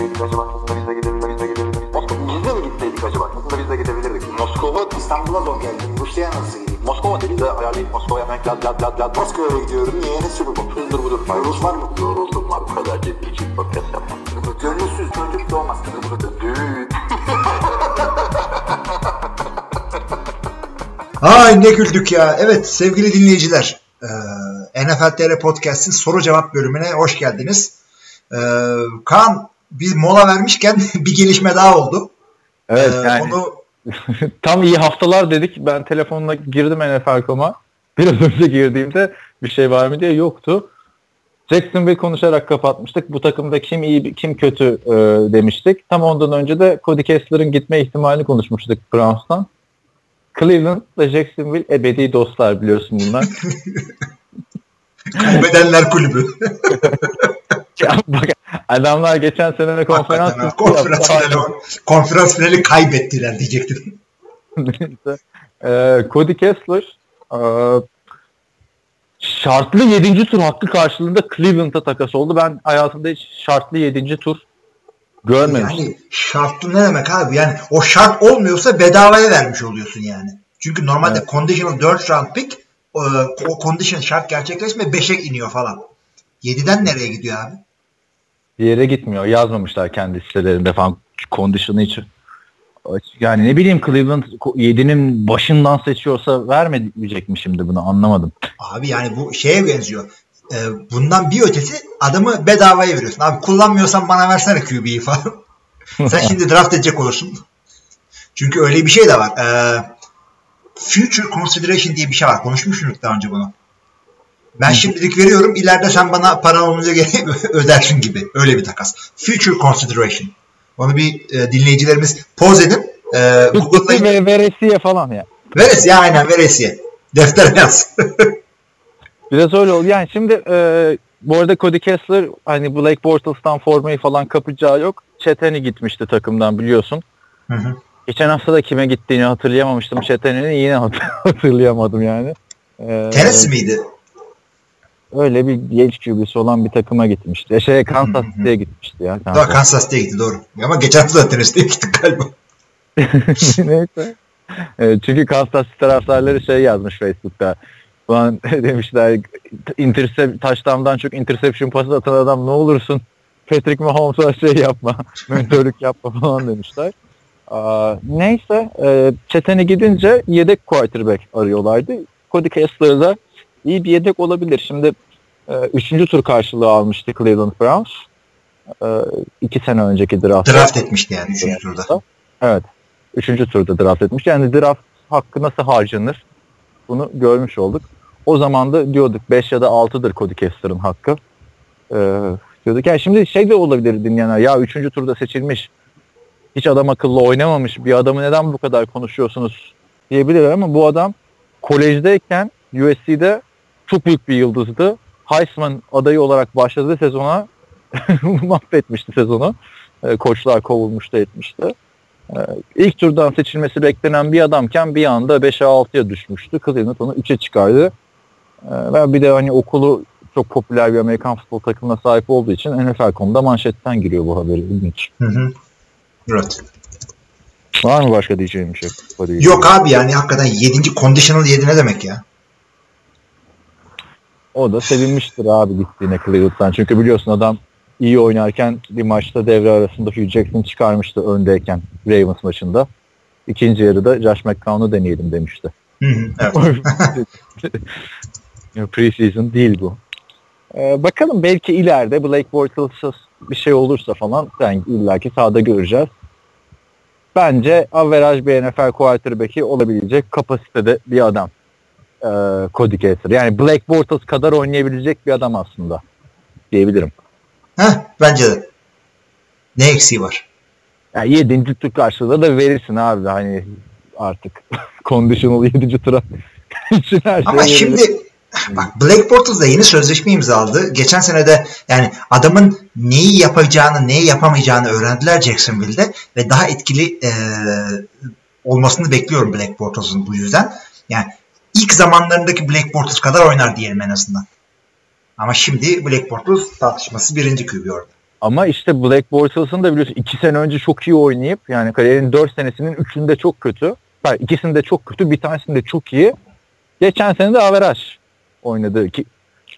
gitseydik acaba? Aslında biz de gidebilirdik. Biz de mi gitseydik acaba? Aslında biz de gidebilirdik. Moskova İstanbul'a zor geldim. Rusya'ya nasıl gideyim? Moskova dedi de ayarlayıp Moskova'ya hemen lad lad lad lad. Moskova'ya gidiyorum. Niye? Ne sürü bu? Hızdır budur. Rus var mı? Yoruldum var. Bu kadar ciddi için podcast yapmam. Gönülsüz çocuk doğmaz. Düğün. Ay ne güldük ya. Evet sevgili dinleyiciler. NFL TR Podcast'in soru cevap bölümüne hoş geldiniz. E, Kaan bir mola vermişken bir gelişme daha oldu. Evet E, yani Onu tam iyi haftalar dedik. Ben telefonla girdim NFL.com'a. Biraz önce girdiğimde bir şey var mı diye yoktu. Jacksonville konuşarak kapatmıştık. Bu takımda kim iyi kim kötü e, demiştik. Tam ondan önce de Cody Kessler'ın gitme ihtimalini konuşmuştuk Browns'tan. Cleveland ve Jacksonville ebedi dostlar biliyorsun bunlar. kaybedenler kulübü. Ya bak adamlar geçen sene konferans ha, konferans finali, konferans finali kaybettiler diyecektim. Ee, Cody Kessler e, şartlı 7. tur hakkı karşılığında Cleveland'a takas oldu. Ben hayatımda hiç şartlı 7. tur görmemiştim. Yani şartlı ne demek abi? Yani o şart olmuyorsa bedavaya vermiş oluyorsun yani. Çünkü normalde Evet. conditional 4 round pick e, o condition şart gerçekleşme 5'e iniyor falan. 7'den nereye gidiyor abi? Bir yere gitmiyor. Yazmamışlar kendi sitelerinde falan condition'ı için. Yani ne bileyim Cleveland 7'nin başından seçiyorsa vermeyecek mi şimdi bunu anlamadım. Abi yani bu şeye benziyor. E, bundan bir ötesi adamı bedavaya veriyorsun. Abi kullanmıyorsan bana versene QB'yi falan. Sen şimdi draft edecek olursun. Çünkü öyle bir şey de var. E, future consideration diye bir şey var. Konuşmuş muyduk daha önce bunu? Ben şimdilik veriyorum. ileride sen bana paran olunca ödersin gibi. Öyle bir takas. Future consideration. Onu bir e, dinleyicilerimiz poz edin. E, Google'da ve veresiye falan ya. veresiye aynen veresiye. Deftere yaz. Biraz öyle oldu. Yani şimdi e, bu arada Cody Kessler hani Blake Bortles'tan formayı falan kapacağı yok. Çeteni gitmişti takımdan biliyorsun. Hı hı. Geçen hafta da kime gittiğini hatırlayamamıştım. Çetenini yine hat- hatırlayamadım yani. E, Tennessee miydi? Öyle bir genç QB'si olan bir takıma gitmişti. Ya şeye Kansas City'ye gitmişti ya. Kansas. Kansas City'ye gitti doğru. Ama geçen hafta da Tennessee'ye gittik galiba. Neyse. E, çünkü Kansas City taraftarları şey yazmış Facebook'ta. Falan demişler intercept, touchdown'dan çok interception pası atan adam ne olursun Patrick Mahomes'a şey yapma, mentörlük yapma falan demişler. Aa, neyse, e, çetene gidince yedek quarterback arıyorlardı. Cody Kessler da iyi bir yedek olabilir. Şimdi e, üçüncü tur karşılığı almıştı Cleveland Browns. E, iki sene önceki draftta. Draft etmişti yani 3. turda. Evet. Üçüncü turda draft etmiş. Yani draft hakkı nasıl harcanır? Bunu görmüş olduk. O zaman da diyorduk 5 ya da 6'dır Cody Kessler'ın hakkı. Ee, diyorduk. Yani şimdi şey de olabilir dinleyenler. Ya üçüncü turda seçilmiş. Hiç adam akıllı oynamamış. Bir adamı neden bu kadar konuşuyorsunuz diyebilirler ama bu adam kolejdeyken USC'de çok büyük bir yıldızdı. Heisman adayı olarak başladığı sezona mahvetmişti sezonu. Ee, koçlar kovulmuştu etmişti. Ee, ilk turdan seçilmesi beklenen bir adamken bir anda 5'e 6'ya düşmüştü. Cleveland onu 3'e çıkardı. Ee, ve bir de hani okulu çok popüler bir Amerikan futbol takımına sahip olduğu için NFL.com'da manşetten giriyor bu haberi. İlginç. Hı hı. Evet. Var mı başka diyeceğim bir şey? Yok abi yani hakikaten 7. conditional 7 ne demek ya? O da sevinmiştir abi gittiğine Cleveland'dan. Çünkü biliyorsun adam iyi oynarken bir maçta devre arasında Hugh Jackson çıkarmıştı öndeyken Ravens maçında. İkinci yarıda Josh McCown'u deneyelim demişti. Preseason değil bu. Ee, bakalım belki ileride Blake Bortles'a bir şey olursa falan yani illaki sahada göreceğiz. Bence average bir NFL quarterback'i olabilecek kapasitede bir adam. Ee, Cody Kessler. Yani Blake Bortles kadar oynayabilecek bir adam aslında. Diyebilirim. Heh, bence de. Ne eksiği var? Yani 7. tur karşılığında da verirsin abi hani artık conditional 7. tura için her Ama şeyi şimdi bak Blake Bortles da yeni sözleşme imzaladı. Geçen sene de yani adamın neyi yapacağını, neyi yapamayacağını öğrendiler Jacksonville'de ve daha etkili e, olmasını bekliyorum Blake Bortles'ın bu yüzden. Yani ilk zamanlarındaki Blake Bortles kadar oynar diyelim en azından. Ama şimdi Blake Bortles tartışması birinci QB orada. Ama işte Black Bortles'ın da biliyorsun iki sene önce çok iyi oynayıp yani kariyerin dört senesinin üçünde çok kötü. Hayır ikisinde çok kötü bir tanesinde çok iyi. Geçen sene de averaj oynadı. Ki,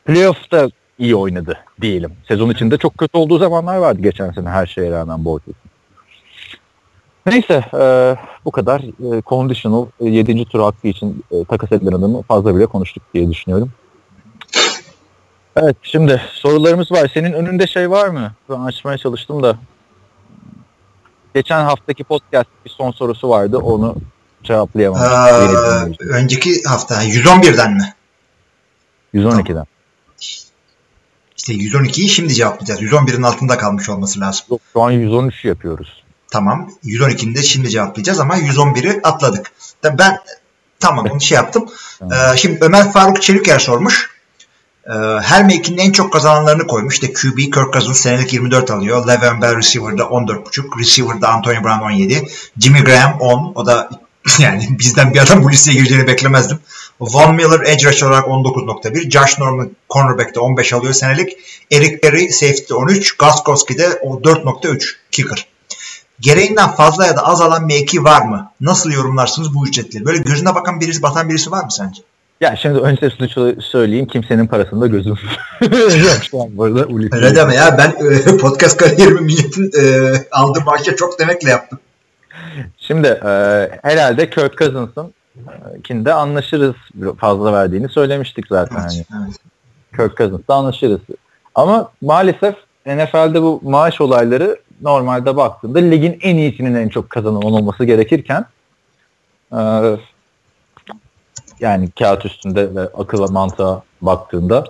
playoff'ta iyi oynadı diyelim. Sezon içinde çok kötü olduğu zamanlar vardı geçen sene her şeye rağmen Bortles. Neyse e, bu kadar e, conditional e, 7. tur hakkı için e, takas edilen adamı fazla bile konuştuk diye düşünüyorum. Evet şimdi sorularımız var. Senin önünde şey var mı? Ben açmaya çalıştım da. Geçen haftaki podcast bir son sorusu vardı. Onu cevaplayamadım. Ee, önceki hafta 111'den mi? 112'den. İşte 112'yi şimdi cevaplayacağız. 111'in altında kalmış olması lazım. Şu an 113 yapıyoruz. Tamam. 112'ni de şimdi cevaplayacağız ama 111'i atladık. Ben tamam onu şey yaptım. Ee, şimdi Ömer Faruk Çeliker sormuş. Ee, her mevkinin en çok kazananlarını koymuş. İşte QB Kirk Cousins senelik 24 alıyor. Le'Veon Bell receiver'da 14.5. Receiver'da Antonio Brown 17. Jimmy Graham 10. O da yani bizden bir adam bu listeye gireceğini beklemezdim. Von Miller edge rush olarak 19.1. Josh Norman cornerback'te 15 alıyor senelik. Eric Berry safety 13. Gaskowski'de 4.3 kicker. Gereğinden fazla ya da az alan mevki var mı? Nasıl yorumlarsınız bu ücretleri? Böyle gözüne bakan birisi, batan birisi var mı sence? Ya şimdi öncesinde söyleyeyim kimsenin parasında gözüm yok şu an burada. Öyle deme ya ben e, podcast kariyerimi milletin e, aldığı maaşa çok demekle yaptım. Şimdi e, herhalde Kirk Cousins'ın kinde anlaşırız fazla verdiğini söylemiştik zaten. Evet, hani. evet. Kirk Cousins'da anlaşırız. Ama maalesef NFL'de bu maaş olayları normalde baktığında ligin en iyisinin en çok kazanan olması gerekirken e, yani kağıt üstünde ve akıl mantığa baktığında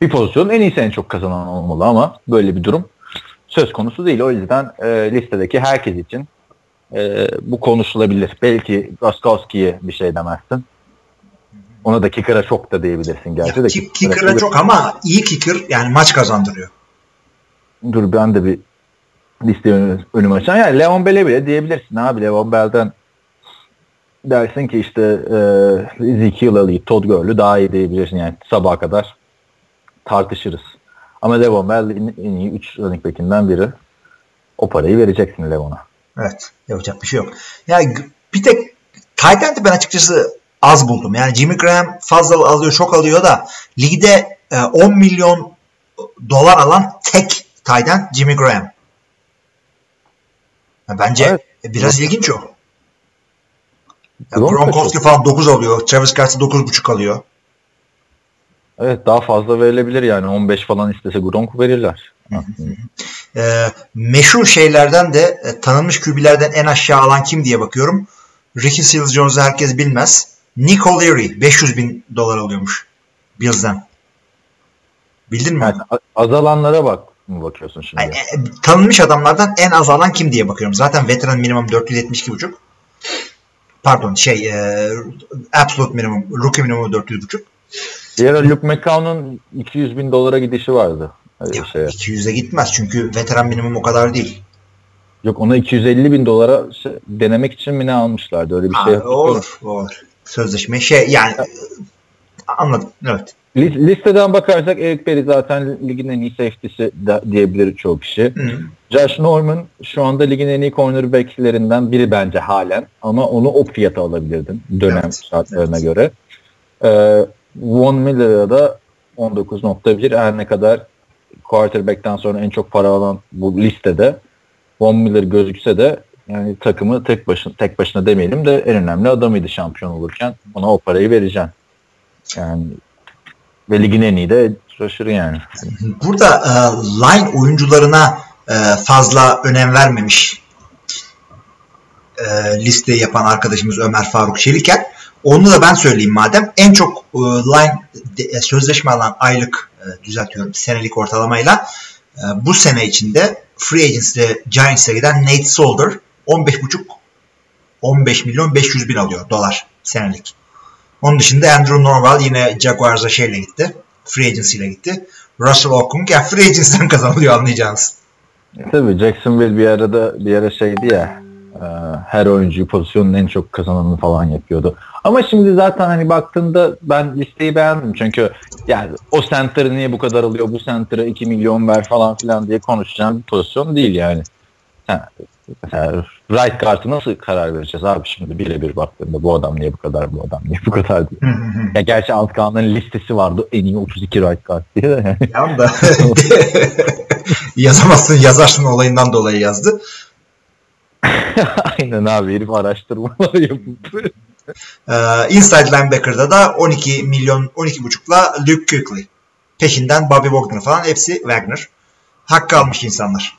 bir pozisyonun en iyisi en çok kazanan olmalı ama böyle bir durum söz konusu değil. O yüzden e, listedeki herkes için e, bu konuşulabilir. Belki Goskowski'ye bir şey demezsin. Ona da kicker'a çok da diyebilirsin gerçi Ya, de. kick- kicker'a çok ama iyi kicker yani maç kazandırıyor. Dur ben de bir liste önü, önüme açacağım. Yani Leon Bell'e bile diyebilirsin abi. Leon Bell'den dersin ki işte e, Ezekiel Elliott, Todd Gurley daha iyi diyebilirsin. Yani sabaha kadar tartışırız. Ama Leon Bell en, iyi 3 running back'inden biri. O parayı vereceksin Leon'a. Evet. Yapacak bir şey yok. Yani bir tek tight end'i ben açıkçası az buldum. Yani Jimmy Graham fazla alıyor, çok alıyor da ligde e, 10 milyon dolar alan tek tight end Jimmy Graham. Bence Evet. biraz ilginç o. Ya Gronkowski falan 9 alıyor. Travis Kelsey 9.5 alıyor. Evet daha fazla verilebilir yani 15 falan istese Gronk verirler. E, meşhur şeylerden de e, tanınmış QB'lerden en aşağı alan kim diye bakıyorum. Ricky Seals Jones'u herkes bilmez. Nick O'Leary 500 bin dolar alıyormuş. Bills'den. Bildin mi? Yani azalanlara bak mı bakıyorsun şimdi? Yani, e, tanınmış adamlardan en az alan kim diye bakıyorum. Zaten veteran minimum 472,5. Pardon şey e, absolute minimum rookie minimum 400,5. Bir ara Luke McCown'un 200 bin dolara gidişi vardı. Ya, şeye. 200'e gitmez çünkü veteran minimum o kadar değil. Yok ona 250 bin dolara şey- denemek için mi ne almışlardı öyle bir şey. Ha, hatırlıyorum. olur, olur. Sözleşme şey yani e, anladım. Evet. Lis- Listeden bakarsak Eric Berry zaten ligin en iyi safety'si diyebilir çoğu kişi. Hı. Josh Norman şu anda ligin en iyi cornerback'lerinden biri bence halen. Ama onu o fiyata alabilirdin dönem Evet, şartlarına evet. göre. Ee, Von Miller'a da 19.1 her ne kadar quarterback'ten sonra en çok para alan bu listede Von Miller gözükse de yani takımı tek başına tek başına demeyelim de en önemli adamıydı şampiyon olurken. Ona o parayı vereceksin. Yani ve ligin en iyi de şaşır yani. Burada e, line oyuncularına e, fazla önem vermemiş e, liste yapan arkadaşımız Ömer Faruk Çeliker. Onu da ben söyleyeyim madem. En çok e, line de, e, sözleşme alan aylık e, düzeltiyorum senelik ortalamayla e, bu sene içinde Free Agency'de Giants'e giden Nate Solder 15,5 15 milyon 500 bin alıyor dolar senelik. Onun dışında Andrew Norwell yine Jaguars'a şeyle gitti. Free Agency ile gitti. Russell Okung ya Free Agency'den kazanılıyor anlayacağınız. Tabii Jacksonville bir arada bir ara şeydi ya e, her oyuncuyu pozisyonun en çok kazananını falan yapıyordu. Ama şimdi zaten hani baktığında ben listeyi beğendim çünkü yani o center'ı niye bu kadar alıyor bu center'a 2 milyon ver falan filan diye konuşacağım bir pozisyon değil yani. Ha, mesela right guard'ı nasıl karar vereceğiz abi şimdi birebir baktığında bu adam niye bu kadar bu adam niye bu kadar diye. ya gerçi Antkan'ın listesi vardı en iyi 32 right guard diye de yani. Da yazamazsın yazarsın olayından dolayı yazdı. Aynen abi herif araştırmalar yapıp. Ee, inside linebacker'da da 12 milyon 12 buçukla Luke Kuechly. Peşinden Bobby Wagner falan hepsi Wagner. Hakkı almış insanlar.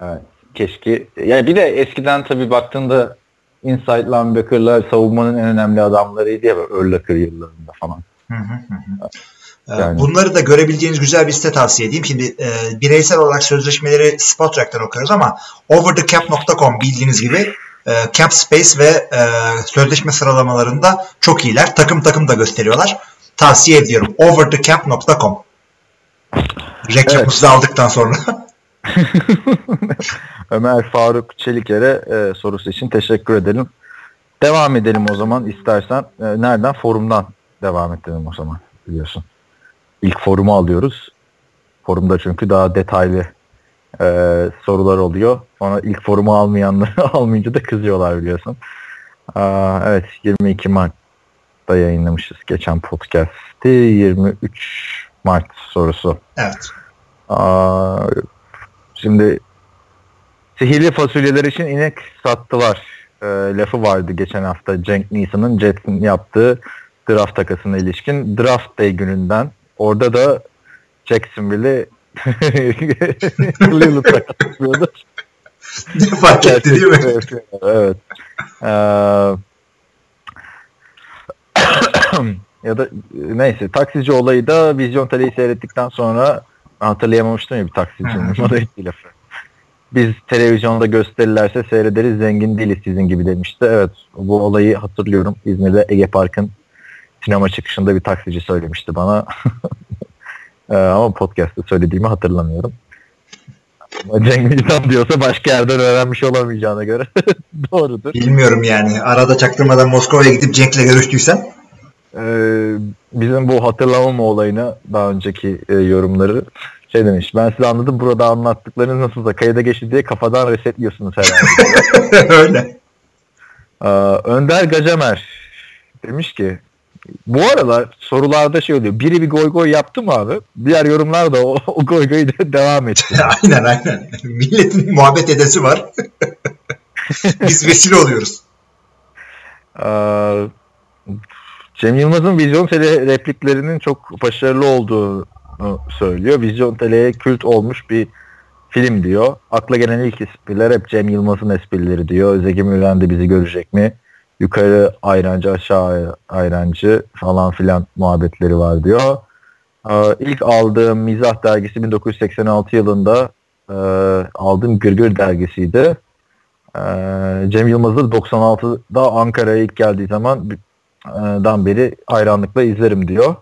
Evet. Keşke. Yani bir de eskiden tabii baktığında inside linebacker'lar savunmanın en önemli adamlarıydı ya Urlacher yıllarında falan. Hı hı hı. Ee, Yani. Bunları da görebileceğiniz güzel bir site tavsiye edeyim. Şimdi e, bireysel olarak sözleşmeleri Spotrack'tan okuyoruz ama overthecap.com bildiğiniz gibi e, cap space ve e, sözleşme sıralamalarında çok iyiler. Takım takım da gösteriyorlar. Tavsiye ediyorum. overthecap.com Reklamımızı da aldıktan sonra. Ömer Faruk Çeliker'e e, sorusu için teşekkür edelim. Devam edelim o zaman istersen. E, nereden? Forumdan devam edelim o zaman biliyorsun. İlk forumu alıyoruz. Forumda çünkü daha detaylı e, sorular oluyor. Sonra ilk forumu almayanları almayınca da kızıyorlar biliyorsun. Aa, evet 22 Mart'ta yayınlamışız geçen podcast'i. 23 Mart sorusu. evet. Aa, şimdi sihirli fasulyeler için inek sattılar e, lafı vardı geçen hafta Cenk Nisa'nın Jets'in yaptığı draft takasına ilişkin draft day gününden orada da Jacksonville'i Cleveland takaslıyordu. Fark etti değil mi? evet. Ee, ya da neyse taksici olayı da vizyon teleyi seyrettikten sonra hatırlayamamıştım ya bir taksicinin o da etti lafı. Biz televizyonda gösterirlerse seyrederiz zengin değiliz sizin gibi demişti. Evet bu olayı hatırlıyorum. İzmir'de Ege Park'ın sinema çıkışında bir taksici söylemişti bana. Ee, ama podcast'ta söylediğimi hatırlamıyorum. Ama Cenk Miltan diyorsa başka yerden öğrenmiş olamayacağına göre doğrudur. Bilmiyorum yani. Arada çaktırmadan Moskova'ya gidip Cenk'le görüştüysen. Ee, bizim bu hatırlamama olayına daha önceki e, yorumları şey demiş. Ben size anladım burada anlattıklarınız nasıl da kayıda geçti diye kafadan resetliyorsunuz herhalde. Öyle. Ee, Önder Gacemer demiş ki bu aralar sorularda şey oluyor. Biri bir goy goy yaptı mı abi? Diğer yorumlar da o, o goy goy de devam etti. aynen aynen. Milletin muhabbet edesi var. Biz vesile oluyoruz. Ee, Cem Yılmaz'ın Vizyon Tele repliklerinin çok başarılı olduğunu söylüyor. Vizyon Tele'ye kült olmuş bir film diyor. Akla gelen ilk espriler hep Cem Yılmaz'ın esprileri diyor. Zeki Müren de bizi görecek mi? Yukarı ayrancı aşağı ayrancı falan filan muhabbetleri var diyor. Ee, ilk aldığım Mizah dergisi 1986 yılında e, aldığım Gırgır dergisiydi. Ee, Cem Yılmaz'ı 96'da Ankara'ya ilk geldiği zaman dan beri hayranlıkla izlerim diyor.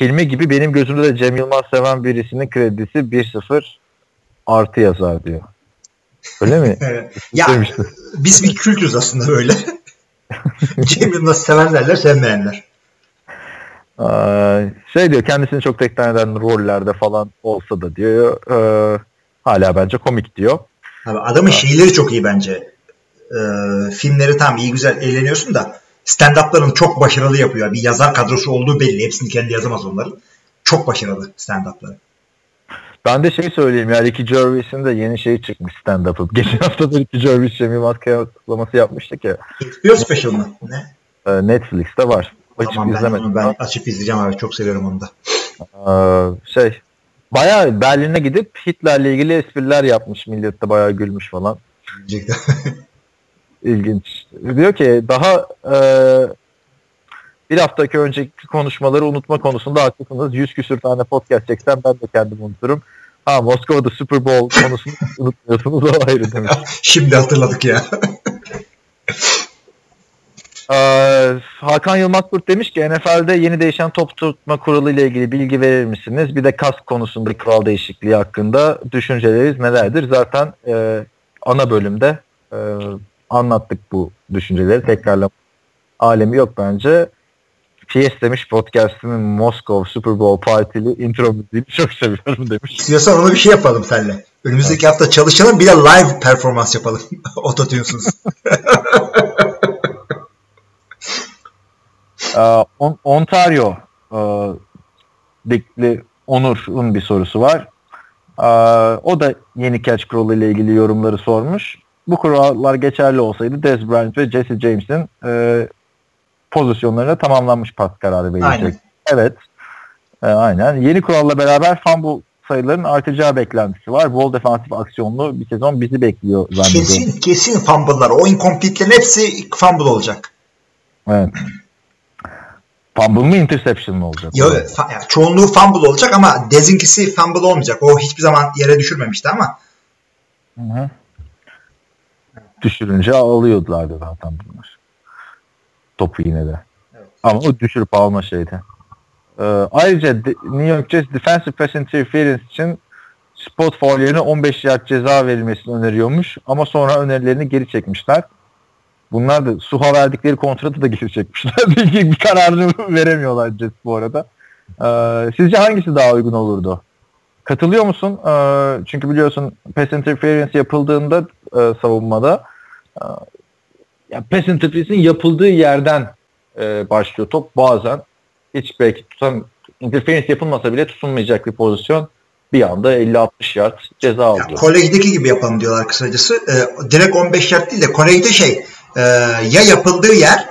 Hilmi gibi benim gözümde de Cem Yılmaz seven birisinin kredisi 1-0 artı yazar diyor. Öyle mi? ya biz bir kültürüz aslında böyle. Cem Yılmaz sevenlerle sevmeyenler. Ee, şey diyor kendisini çok tekrar eden rollerde falan olsa da diyor e, hala bence komik diyor. Abi adamın şeyleri çok iyi bence. Ee, filmleri tam iyi güzel eğleniyorsun da stand-up'larını çok başarılı yapıyor. Bir yazar kadrosu olduğu belli. Hepsini kendi yazamaz onların. Çok başarılı stand-up'ları. Ben de şey söyleyeyim ya Ricky Gervais'in de yeni şey çıkmış stand-up'ı. Geçen hafta da Ricky Gervais Cem Yılmaz kıyaslaması yapmıştık ya. HBO special mı? Ne? Ee, Netflix'te var. Açıp Tamam, ben, izlemedim. onu ben açıp izleyeceğim abi. Çok seviyorum onu da. Ee, şey bayağı Berlin'e gidip Hitler'le ilgili espriler yapmış. Millet de bayağı gülmüş falan. İlginç. Diyor ki daha e, bir haftaki önceki konuşmaları unutma konusunda haklısınız. Yüz küsür tane podcast çeksem ben de kendimi unuturum. Ha Moskova'da Super Bowl konusunu unutmuyorsunuz o ayrı demiş. Şimdi hatırladık ya. Ee, Hakan Yılmazkurt demiş ki NFL'de yeni değişen top tutma kuralı ile ilgili bilgi verir misiniz? Bir de kask konusunda kural değişikliği hakkında düşünceleriniz nelerdir? Zaten e, ana bölümde e, anlattık bu düşünceleri. Tekrarla alemi yok bence. PS demiş podcast'ının Moskova Super Bowl partili intro müziğini çok seviyorum demiş. İstiyorsan ona bir şey yapalım seninle. Önümüzdeki hafta çalışalım bir de live performans yapalım. Ototune'suz. Ee, On- Ontario e, Dikli Onur'un bir sorusu var. Ee, o da yeni catch kuralı ile ilgili yorumları sormuş. Bu kurallar geçerli olsaydı Dez Bryant ve Jesse James'in e, pozisyonlarına tamamlanmış pas kararı verilecek. Aynen. Evet. E, aynen. Yeni kuralla beraber fumble sayıların artacağı beklentisi var. Bol defansif aksiyonlu bir sezon bizi bekliyor zannediyorum. kesin kesin fumble'lar. O incomplete'lerin hepsi fumble olacak. Evet. Fumble mı interception mı olacak? Ya, fa- ya, çoğunluğu fumble olacak ama Dez'inkisi fumble olmayacak. O hiçbir zaman yere düşürmemişti ama Hı hı. Düşürünce alıyorlardı zaten bunlar. Topu yine de. Evet. Ama o düşürüp alma şeydi. Ee, ayrıca de- New York Jets defensive pass interference için spot foul yerine 15 yard ceza verilmesini öneriyormuş. Ama sonra önerilerini geri çekmişler. Bunlar da Suha verdikleri kontratı da geri çekmişler. bir, bir kararını veremiyorlar Jets bu arada. Ee, sizce hangisi daha uygun olurdu? Katılıyor musun? Ee, çünkü biliyorsun pass interference yapıldığında e, savunmada e, ya pass interference'in yapıldığı yerden e, başlıyor top. Bazen hiç belki tutan interference yapılmasa bile tutunmayacak bir pozisyon bir anda 50-60 yard ceza ya, alıyor. kolejdeki gibi yapalım diyorlar kısacası. Ee, direkt 15 yard değil de kolejde şey e, ya yapıldığı yer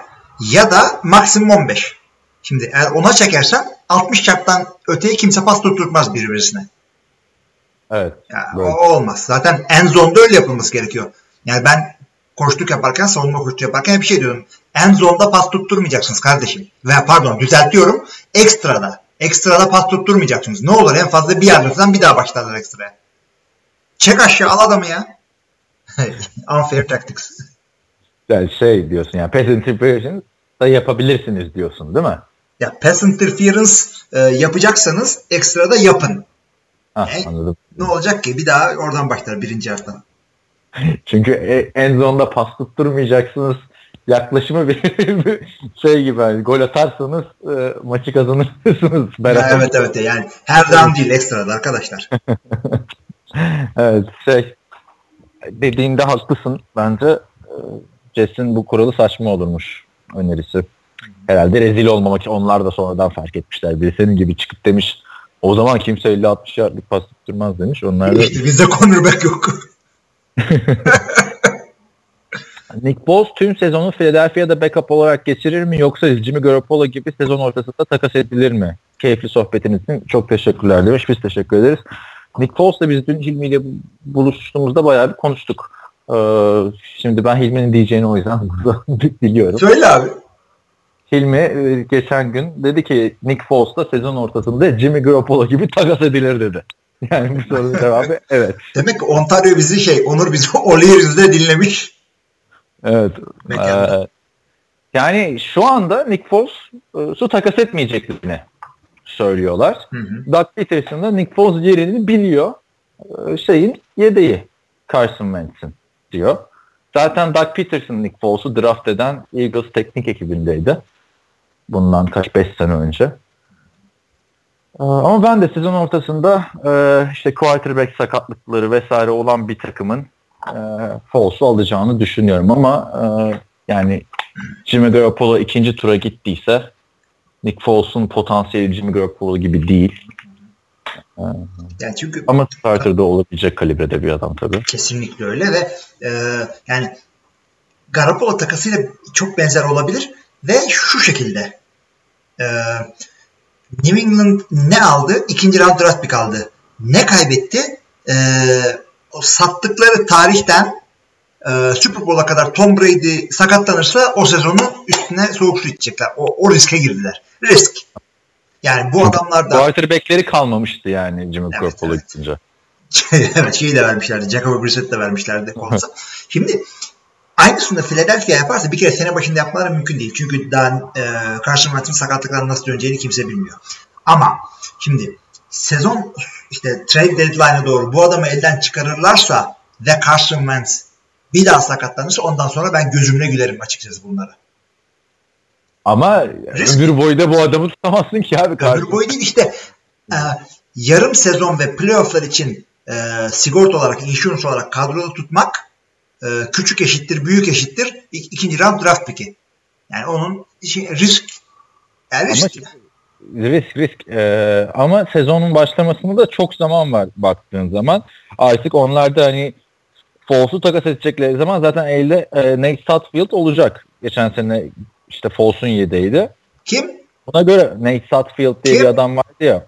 ya da maksimum 15. Şimdi eğer ona çekersen 60 yardtan öteye kimse pas tutturmaz birbirine. Evet. Ya, o olmaz. Zaten en zonda öyle yapılması gerekiyor. Yani ben koştuk yaparken, savunma koştuk yaparken bir şey diyorum. En zonda pas tutturmayacaksınız kardeşim. Veya pardon düzeltiyorum. Ekstrada. Ekstrada pas tutturmayacaksınız. Ne olur en fazla bir yardımdan bir daha başlarlar ekstraya. Çek aşağı al adamı ya. Unfair tactics. Yani şey diyorsun yani pass interference da yapabilirsiniz diyorsun değil mi? Ya pass interference e, yapacaksanız ekstrada yapın. Ha, Ne? anladım. Ne olacak ki? Bir daha oradan başlar birinci yarıdan. Çünkü e- en zonda pas tutturmayacaksınız yaklaşımı bir şey gibi hani gol atarsanız e, maçı kazanırsınız. Beraber. evet evet yani her down değil ekstrada arkadaşlar. Evet şey dediğinde haklısın bence Jets'in bu kuralı saçma olurmuş önerisi. Herhalde rezil olmamak için onlar da sonradan fark etmişler. Biri senin gibi çıkıp demiş o zaman kimse 50-60 yardlık pas tutturmaz demiş. Onlar da İşte bizde cornerback yok. Nick Foles tüm sezonu Philadelphia'da backup olarak geçirir mi yoksa Jimmy Garoppolo gibi sezon ortasında takas edilir mi? Keyifli sohbetiniz için çok teşekkürler demiş. Biz teşekkür ederiz. Nick Foles'la biz dün Hilmi ile buluştuğumuzda bayağı bir konuştuk. Ee, şimdi ben Hilmi'nin diyeceğini o yüzden burada biliyorum. Söyle abi. Hilmi e, geçen gün dedi ki Nick Foles'la sezon ortasında Jimmy Garoppolo gibi takas edilir dedi. Yani bu sorunun cevabı evet. Demek ki Ontario bizi şey, Onur bizi O'Leary's'de dinlemiş. Evet. Mekanda. Ee, yani şu anda Nick Foles e, su takas etmeyeceklerini söylüyorlar. Hı hı. Doug Peterson da Nick Foles yerini biliyor. Ee, şeyin yedeği Carson Wentz'in diyor. Zaten Doug Peterson Nick Foles'u draft eden Eagles teknik ekibindeydi. Bundan kaç 5 sene önce. Ee, Ama ben de sezon ortasında e, işte quarterback sakatlıkları vesaire olan bir takımın e, Foles'u alacağını düşünüyorum ama e, yani Jimmy Garoppolo ikinci tura gittiyse Nick Foles'un potansiyeli Jimmy Garoppolo gibi değil. Yani çünkü Ama starter'da olabilecek kalibrede bir adam tabii. kesinlikle öyle ve e, yani Garoppolo takasıyla çok benzer olabilir ve şu şekilde e, New England ne aldı? İkinci round draft pick aldı. Ne kaybetti? E, o sattıkları tarihten e, Super Bowl'a kadar Tom Brady sakatlanırsa o sezonu üstüne soğuk su içecekler. O, o riske girdiler. Risk. Yani bu adamlar da Quarterback'leri kalmamıştı yani Jimmy Evet, Garoppolo evet. gidince. evet şeyi de vermişlerdi. Jacob Brissett de vermişlerdi. Şimdi aynısını Philadelphia yaparsa bir kere sene başında yapmaları mümkün değil. Çünkü daha e, Carson Wentz'in sakatlıklarına nasıl döneceğini kimse bilmiyor. Ama şimdi sezon işte trade deadline'a doğru bu adamı elden çıkarırlarsa ve Carson Wentz Bir daha sakatlanırsa ondan sonra ben gözümle gülerim açıkçası bunlara. Ama Risk. ömür boyu da bu adamı tutamazsın ki abi. Ömür karşında. boyu değil işte e, yarım sezon ve playofflar için e, sigorta olarak, insurance olarak kadroda tutmak küçük eşittir, büyük eşittir ik- ikinci round draft pick'i. Yani onun şey, risk. Yani Ama risk. risk risk. Ee, ama sezonun başlamasında da çok zaman var baktığın zaman. Artık onlar da hani Falls'u takas edecekleri zaman zaten elde e, Nate Sutfield olacak. Geçen sene işte Falls'un yedeğiydi. Kim? Buna göre Nate Sutfield diye Kim? bir adam vardı ya.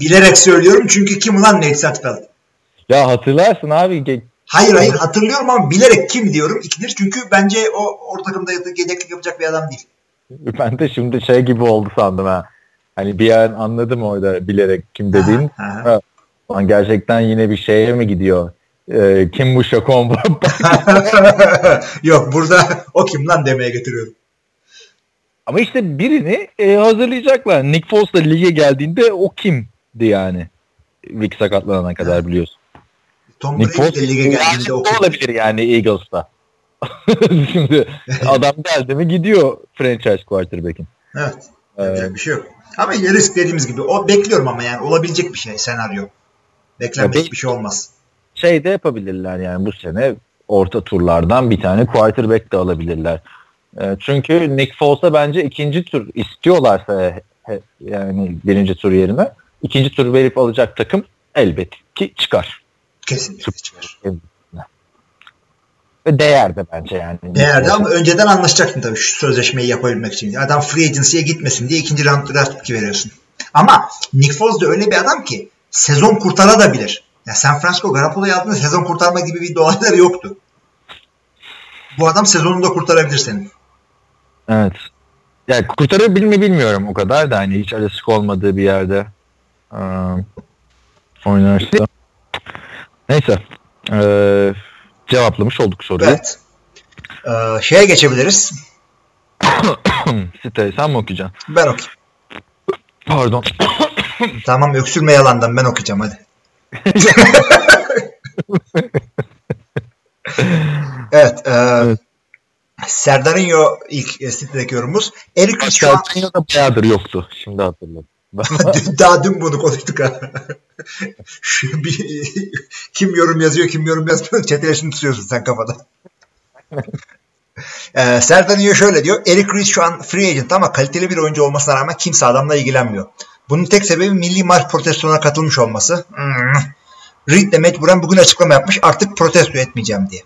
Bilerek söylüyorum çünkü kim ulan Nate Sutfeld? Ya hatırlarsın abi Hayır hayır hatırlıyorum ama bilerek kim diyorum ikidir. Çünkü bence o orta takımda yedeklik yapacak bir adam değil. ben de şimdi şey gibi oldu sandım ha. Hani bir an anladım orada bilerek kim dediğin. Ha, gerçekten yine bir şeye mi gidiyor? Ee, kim bu Şakon? Yok burada o kim lan demeye getiriyorum. Ama işte birini e, hazırlayacaklar. Nick Foles da lige geldiğinde o kimdi yani? Vic sakatlanana kadar biliyorsun. Tom Nick Brady de lige geldiğinde o o kim? olabilir yani Eagles'ta. Şimdi adam geldi mi gidiyor franchise quarterback'in. Evet. Ee, bir şey yok. Ama risk dediğimiz gibi o bekliyorum ama yani olabilecek bir şey senaryo. Beklenmedik bir şey olmaz. şey de yapabilirler yani bu sene orta turlardan bir tane quarterback de alabilirler. E, çünkü Nick Foles'a bence ikinci tur istiyorlarsa he- he- yani birinci tur yerine ikinci tur verip alacak takım elbet ki çıkar. Kesinlikle çıkar. Ve değer de bence yani. Foles'a. ama önceden anlaşacaksın tabii şu sözleşmeyi yapabilmek için. Adam free agency'ye gitmesin diye ikinci round draft pick'i veriyorsun. Ama Nick Foles de öyle bir adam ki sezon kurtarabilir. Ya San Francisco Garoppolo'yu aldığında sezon kurtarma gibi bir olayları yoktu. Bu adam sezonunu da kurtarabilir senin. Evet. Yani kurtarabilir mi bilmiyorum o kadar da hani hiç alışık olmadığı bir yerde e, oynarsa. Neyse. E, cevaplamış olduk soruyu. Evet. Ee, şeye geçebiliriz. Siteyi sen mi okuyacaksın? Ben okuyayım. Pardon. Tamam öksürme yalandan ben okuyacağım hadi. evet. E, Evet. Serdarinho ilk e, sitedeki yorumumuz. Eric şu an Başka bayağıdır yoktu. Şimdi hatırladım. Daha dün bunu konuştuk ha. Şu bir, kim yorum yazıyor kim yorum yazmıyor çeteleşini tutuyorsun sen kafada. ee, Serdar Niyo şöyle diyor. Eric Reed şu an free agent ama kaliteli bir oyuncu olmasına rağmen kimse adamla ilgilenmiyor. Bunun tek sebebi milli marş protestona katılmış olması. Hmm. Reed de mecburen bugün açıklama yapmış artık protesto etmeyeceğim diye.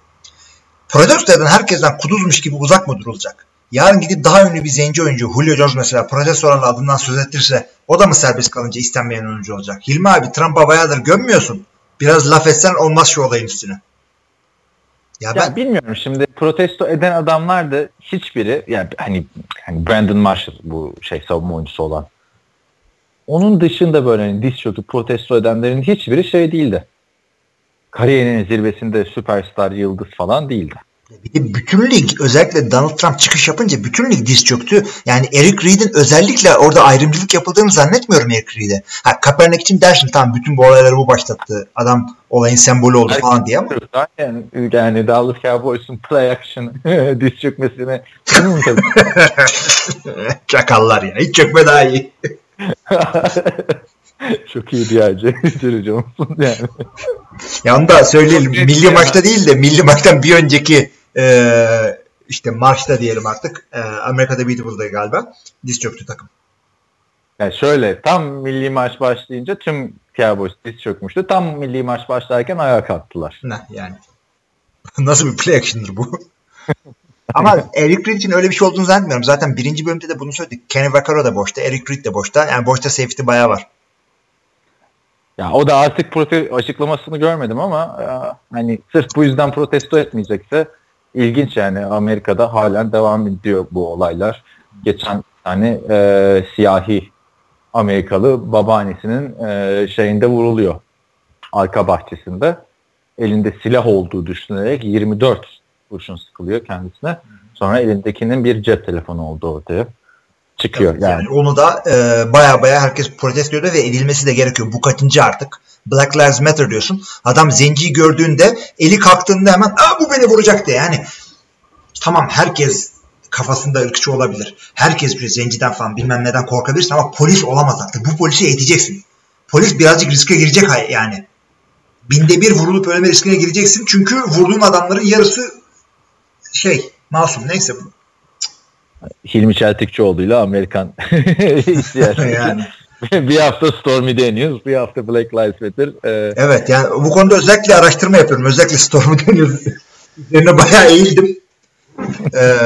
Protesto eden herkesten kuduzmuş gibi uzak mı durulacak? Yarın gidip daha ünlü bir zenci oyuncu Julio Jones mesela protestolarla adından söz ettirse o da mı serbest kalınca istenmeyen oyuncu olacak? Hilmi abi Trump'a bayağıdır gömmüyorsun. Biraz laf etsen olmaz şu olayın üstüne. Ya ben Ya bilmiyorum şimdi protesto eden adamlar da hiçbiri yani hani, hani Brandon Marshall bu şey savunma oyuncusu olan. Onun dışında böyle hani diz çöküp protesto edenlerin hiçbiri şey değildi. Kariyerinin zirvesinde süperstar yıldız falan değildi. Bir de bütün lig özellikle Donald Trump çıkış yapınca bütün lig diz çöktü. Yani Eric Reed'in özellikle orada ayrımcılık yapıldığını zannetmiyorum Eric Reed'e. Ha Kaepernick için dersin tamam bütün bu olayları bu başlattı. Adam olayın sembolü oldu falan diye ama Yani, yani Dallas Cowboys'un play action diz tabii. çakallar ya. Hiç çökme daha iyi. Çok iyi yer Jerry Jones'un yani. Ya onu da söyleyelim. Milli maçta değil de milli maçtan bir önceki e, işte marşta diyelim artık. E, Amerika'da Beatles'da galiba. Diz çöktü takım. Yani şöyle tam milli maç başlayınca tüm Cowboys diz çökmüştü. Tam milli maç başlarken ayağa kalktılar. Ne yani. Nasıl bir play action'dır bu? Ama Eric Reed için öyle bir şey olduğunu zannetmiyorum. Zaten birinci bölümde de bunu söyledik. Kenny Vaccaro da boşta. Eric Reed de boşta. Yani boşta safety bayağı var. Ya o da artık prote açıklamasını görmedim ama ya, hani sırf bu yüzden protesto etmeyecekse ilginç yani Amerika'da halen devam ediyor bu olaylar. Geçen hani e, siyahi Amerikalı babaannesinin e, şeyinde vuruluyor arka bahçesinde. Elinde silah olduğu düşünülerek 24 kurşun sıkılıyor kendisine. Sonra elindekinin bir cep telefonu olduğu ortaya çıkıyor yani. yani onu da e, baya baya herkes protesto ediyor ve edilmesi de gerekiyor. Bu kaçıncı artık? Black Lives Matter diyorsun. Adam zenciyi gördüğünde eli kalktığında hemen Aa, bu beni vuracak diye. Yani tamam herkes kafasında ırkçı olabilir. Herkes bir zenciden falan bilmem neden korkabilirsin ama polis olamaz artık. Bu polisi eğiteceksin. Polis birazcık riske girecek yani. Binde bir vurulup ölme riskine gireceksin. Çünkü vurduğun adamların yarısı şey masum neyse bu. Hilmi Çeltikçioğlu'yla Amerikan ihtiyacı. Yani. bir hafta Stormy Daniels, bir hafta Black Lives Matter. Ee, Evet yani bu konuda özellikle araştırma yapıyorum. Özellikle Storm'u deniyoruz. Üzerine bayağı eğildim. Ee,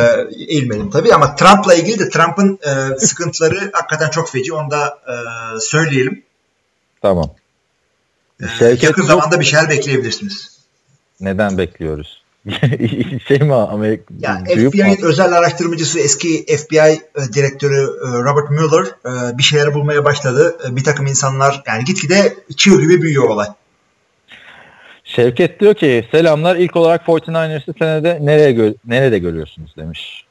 eğilmedim tabii ama Trump'la ilgili de Trump'ın e, sıkıntıları hakikaten çok feci. Onu da e, söyleyelim. tamam. Ee, Şevket yakın zamanda bir şeyler bekleyebilirsiniz. Neden bekliyoruz? şey mi Amerika? Ya? FBI'nin özel araştırmacısı eski FBI e, direktörü e, Robert Mueller e, bir şeyler bulmaya başladı. Bir takım insanlar yani gitgide çığ gibi büyüyor olay. Şevket diyor ki selamlar ilk olarak 49ers'ı senede nereye gö- nerede görüyorsunuz demiş.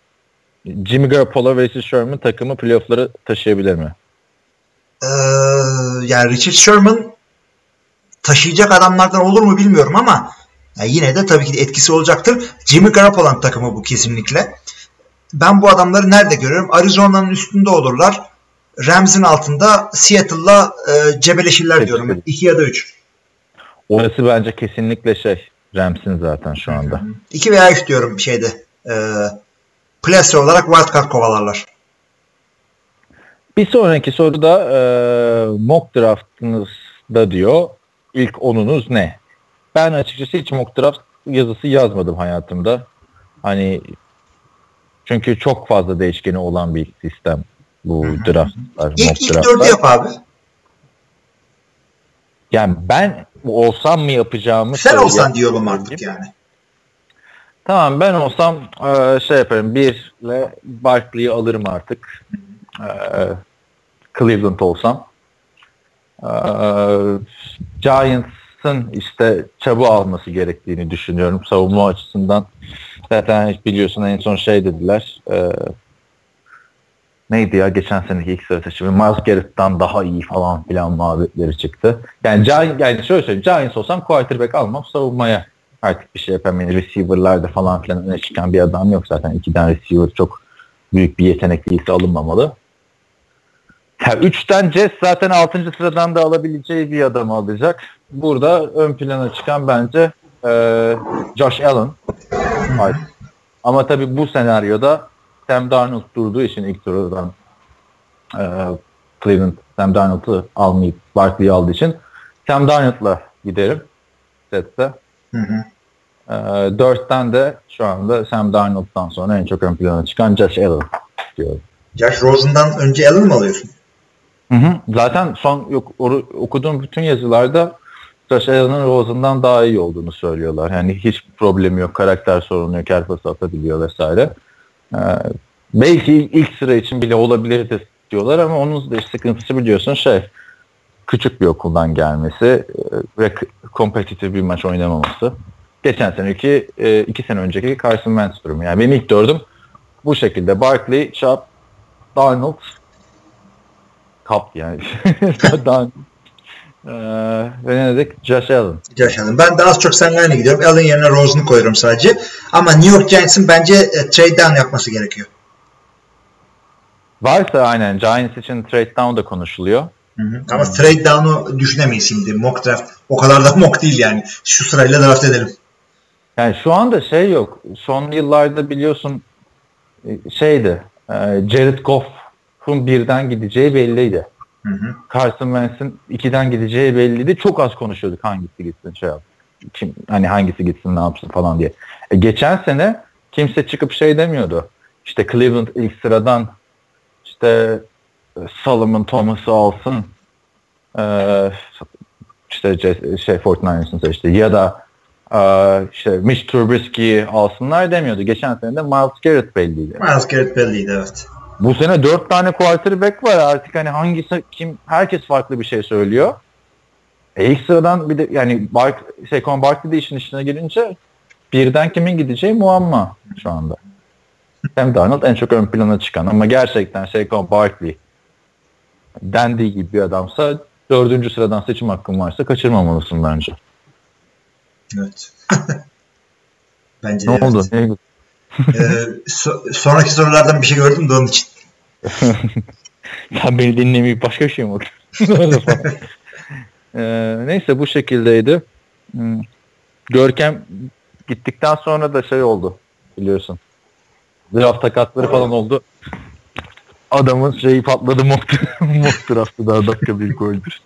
Jimmy Garoppolo ve Richard Sherman takımı playoff'ları taşıyabilir mi? Ee, yani Richard Sherman taşıyacak adamlardan olur mu bilmiyorum ama ya yine de tabii ki de etkisi olacaktır. Jimmy Garoppolo'nun takımı bu kesinlikle. Ben bu adamları nerede görüyorum? Arizona'nın üstünde olurlar. Rams'in altında Seattle'la e, cebeleşirler diyorum. Kesinlikle. 2 ya da 3. Orası bence kesinlikle şey Rams'in zaten şu anda. 2 veya 3 diyorum şeyde. E, plase olarak wildcard kovalarlar. Bir sonraki soruda e, mock draftınızda diyor ilk onunuz ne? Ben açıkçası hiç mock draft yazısı yazmadım hayatımda. Hani çünkü çok fazla değişkeni olan bir sistem bu draftlar. İlk, mock ilk draftlar. dördü yap abi. Yani ben olsam mı yapacağımı Sen olsan diyorum artık yani. Tamam ben olsam e, şey yaparım. Birle Barkley'i alırım artık. E, Cleveland olsam. E, Giants'ın işte çabuk alması gerektiğini düşünüyorum savunma açısından. Zaten biliyorsun en son şey dediler. E, neydi ya geçen seneki ilk sıra seçimi Miles Garrett'tan daha iyi falan filan muhabbetleri çıktı. Yani, Giants, yani şöyle söyleyeyim Giants olsam quarterback almam savunmaya artık bir şey yapamayın. Receiver'larda falan filan öne çıkan bir adam yok zaten. İkiden receiver çok büyük bir yetenek değilse alınmamalı. Ya üçten Jets zaten 6. sıradan da alabileceği bir adamı alacak. Burada ön plana çıkan bence e, Josh Allen. Var. Ama tabii bu senaryoda Sam Darnold durduğu için ilk turdan e, Cleveland Sam Darnold'u almayıp Barkley'i aldığı için Sam Darnold'la giderim Jets'e. Hı hı. E, dörtten de şu anda Sam Darnold'dan sonra en çok ön plana çıkan Josh Allen diyorum. Josh Rosen'dan önce Allen mı alıyorsun? Hı hı. Zaten son yok, okuduğum bütün yazılarda Allen'ın Rosen'dan daha iyi olduğunu söylüyorlar. Yani hiç problemi yok, karakter sorunu yok, her pası atabiliyor vesaire. Ee, belki ilk sıra için bile olabilirdi diyorlar ama onun da sıkıntısı biliyorsun şey küçük bir okuldan gelmesi e, ve kompetitif bir maç oynamaması. Geçen seneki e, iki sene önceki Carson Wentz durumu. Yani benim ilk dördüm bu şekilde. Barkley, Chubb, Darnold, Cup yani. Darnold. Ee, ve ne dedik? Josh Allen. Josh Allen. Ben de az çok seninle aynı gidiyorum. Allen yerine Rosen'u koyuyorum sadece. Ama New York Giants'ın bence e, trade down yapması gerekiyor. Varsa aynen Giants için trade down da konuşuluyor. Hı hı. Ama trade down'u düşünemeyiz şimdi. Mock draft. O kadar da mock değil yani. Şu sırayla draft edelim. Yani şu anda şey yok. Son yıllarda biliyorsun e, şeydi e, Jared Goff'un birden gideceği belliydi. Hı hı. Carson Wentz'in ikiden gideceği belliydi. Çok az konuşuyorduk hangisi gitsin şey yap. Kim, hani hangisi gitsin ne yapsın falan diye. E, geçen sene kimse çıkıp şey demiyordu. İşte Cleveland ilk sıradan işte e, Solomon Thomas'ı alsın. E, işte şey 49ers'ın seçti. Ya da e, işte Mitch Trubisky'yi alsınlar demiyordu. Geçen sene de Miles Garrett belliydi. Miles Garrett belliydi evet. Bu sene dört tane quarterback var artık hani hangisi kim herkes farklı bir şey söylüyor. E ilk sıradan bir de yani Bark, Saquon Barkley de işin içine girince birden kimin gideceği muamma şu anda. Sam Darnold en çok ön plana çıkan ama gerçekten Saquon Barkley Dandy gibi bir adamsa dördüncü sıradan seçim hakkın varsa kaçırmamalısın bence. Evet. bence Ne evet. oldu? Ne- Ee, so- sonraki sorulardan bir şey gördüm de onun için. Sen beni dinlemeyip başka bir şey mi okuyorsun? Ee, neyse bu şekildeydi. Hmm. Görkem gittikten sonra da şey oldu biliyorsun. Draft takatları falan oldu. Adamın şeyi patladı mock, mock draftı daha dakika bir goldür.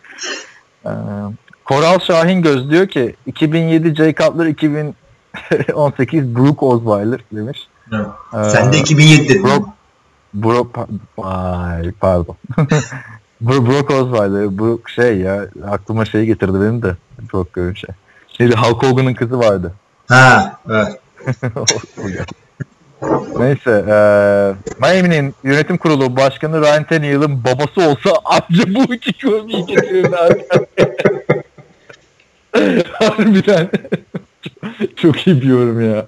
Ee, Koral Şahin Göz diyor ki 2007 Jay Cutler 2018 Brook Osweiler demiş. Evet. Ee, Sen de 2007 dedin. Brock, Bro, pa- Ay, pardon. Bro, Brock Osweiler, Brock şey ya, aklıma şey getirdi benim de. Brock görünce. Şimdi Hulk Hogan'ın kızı vardı. Ha, evet. Neyse, eee Miami'nin yönetim kurulu başkanı Ryan Tannehill'in babası olsa anca bu iki kömüğü getirirler. Harbiden. Çok iyi bir yorum ya.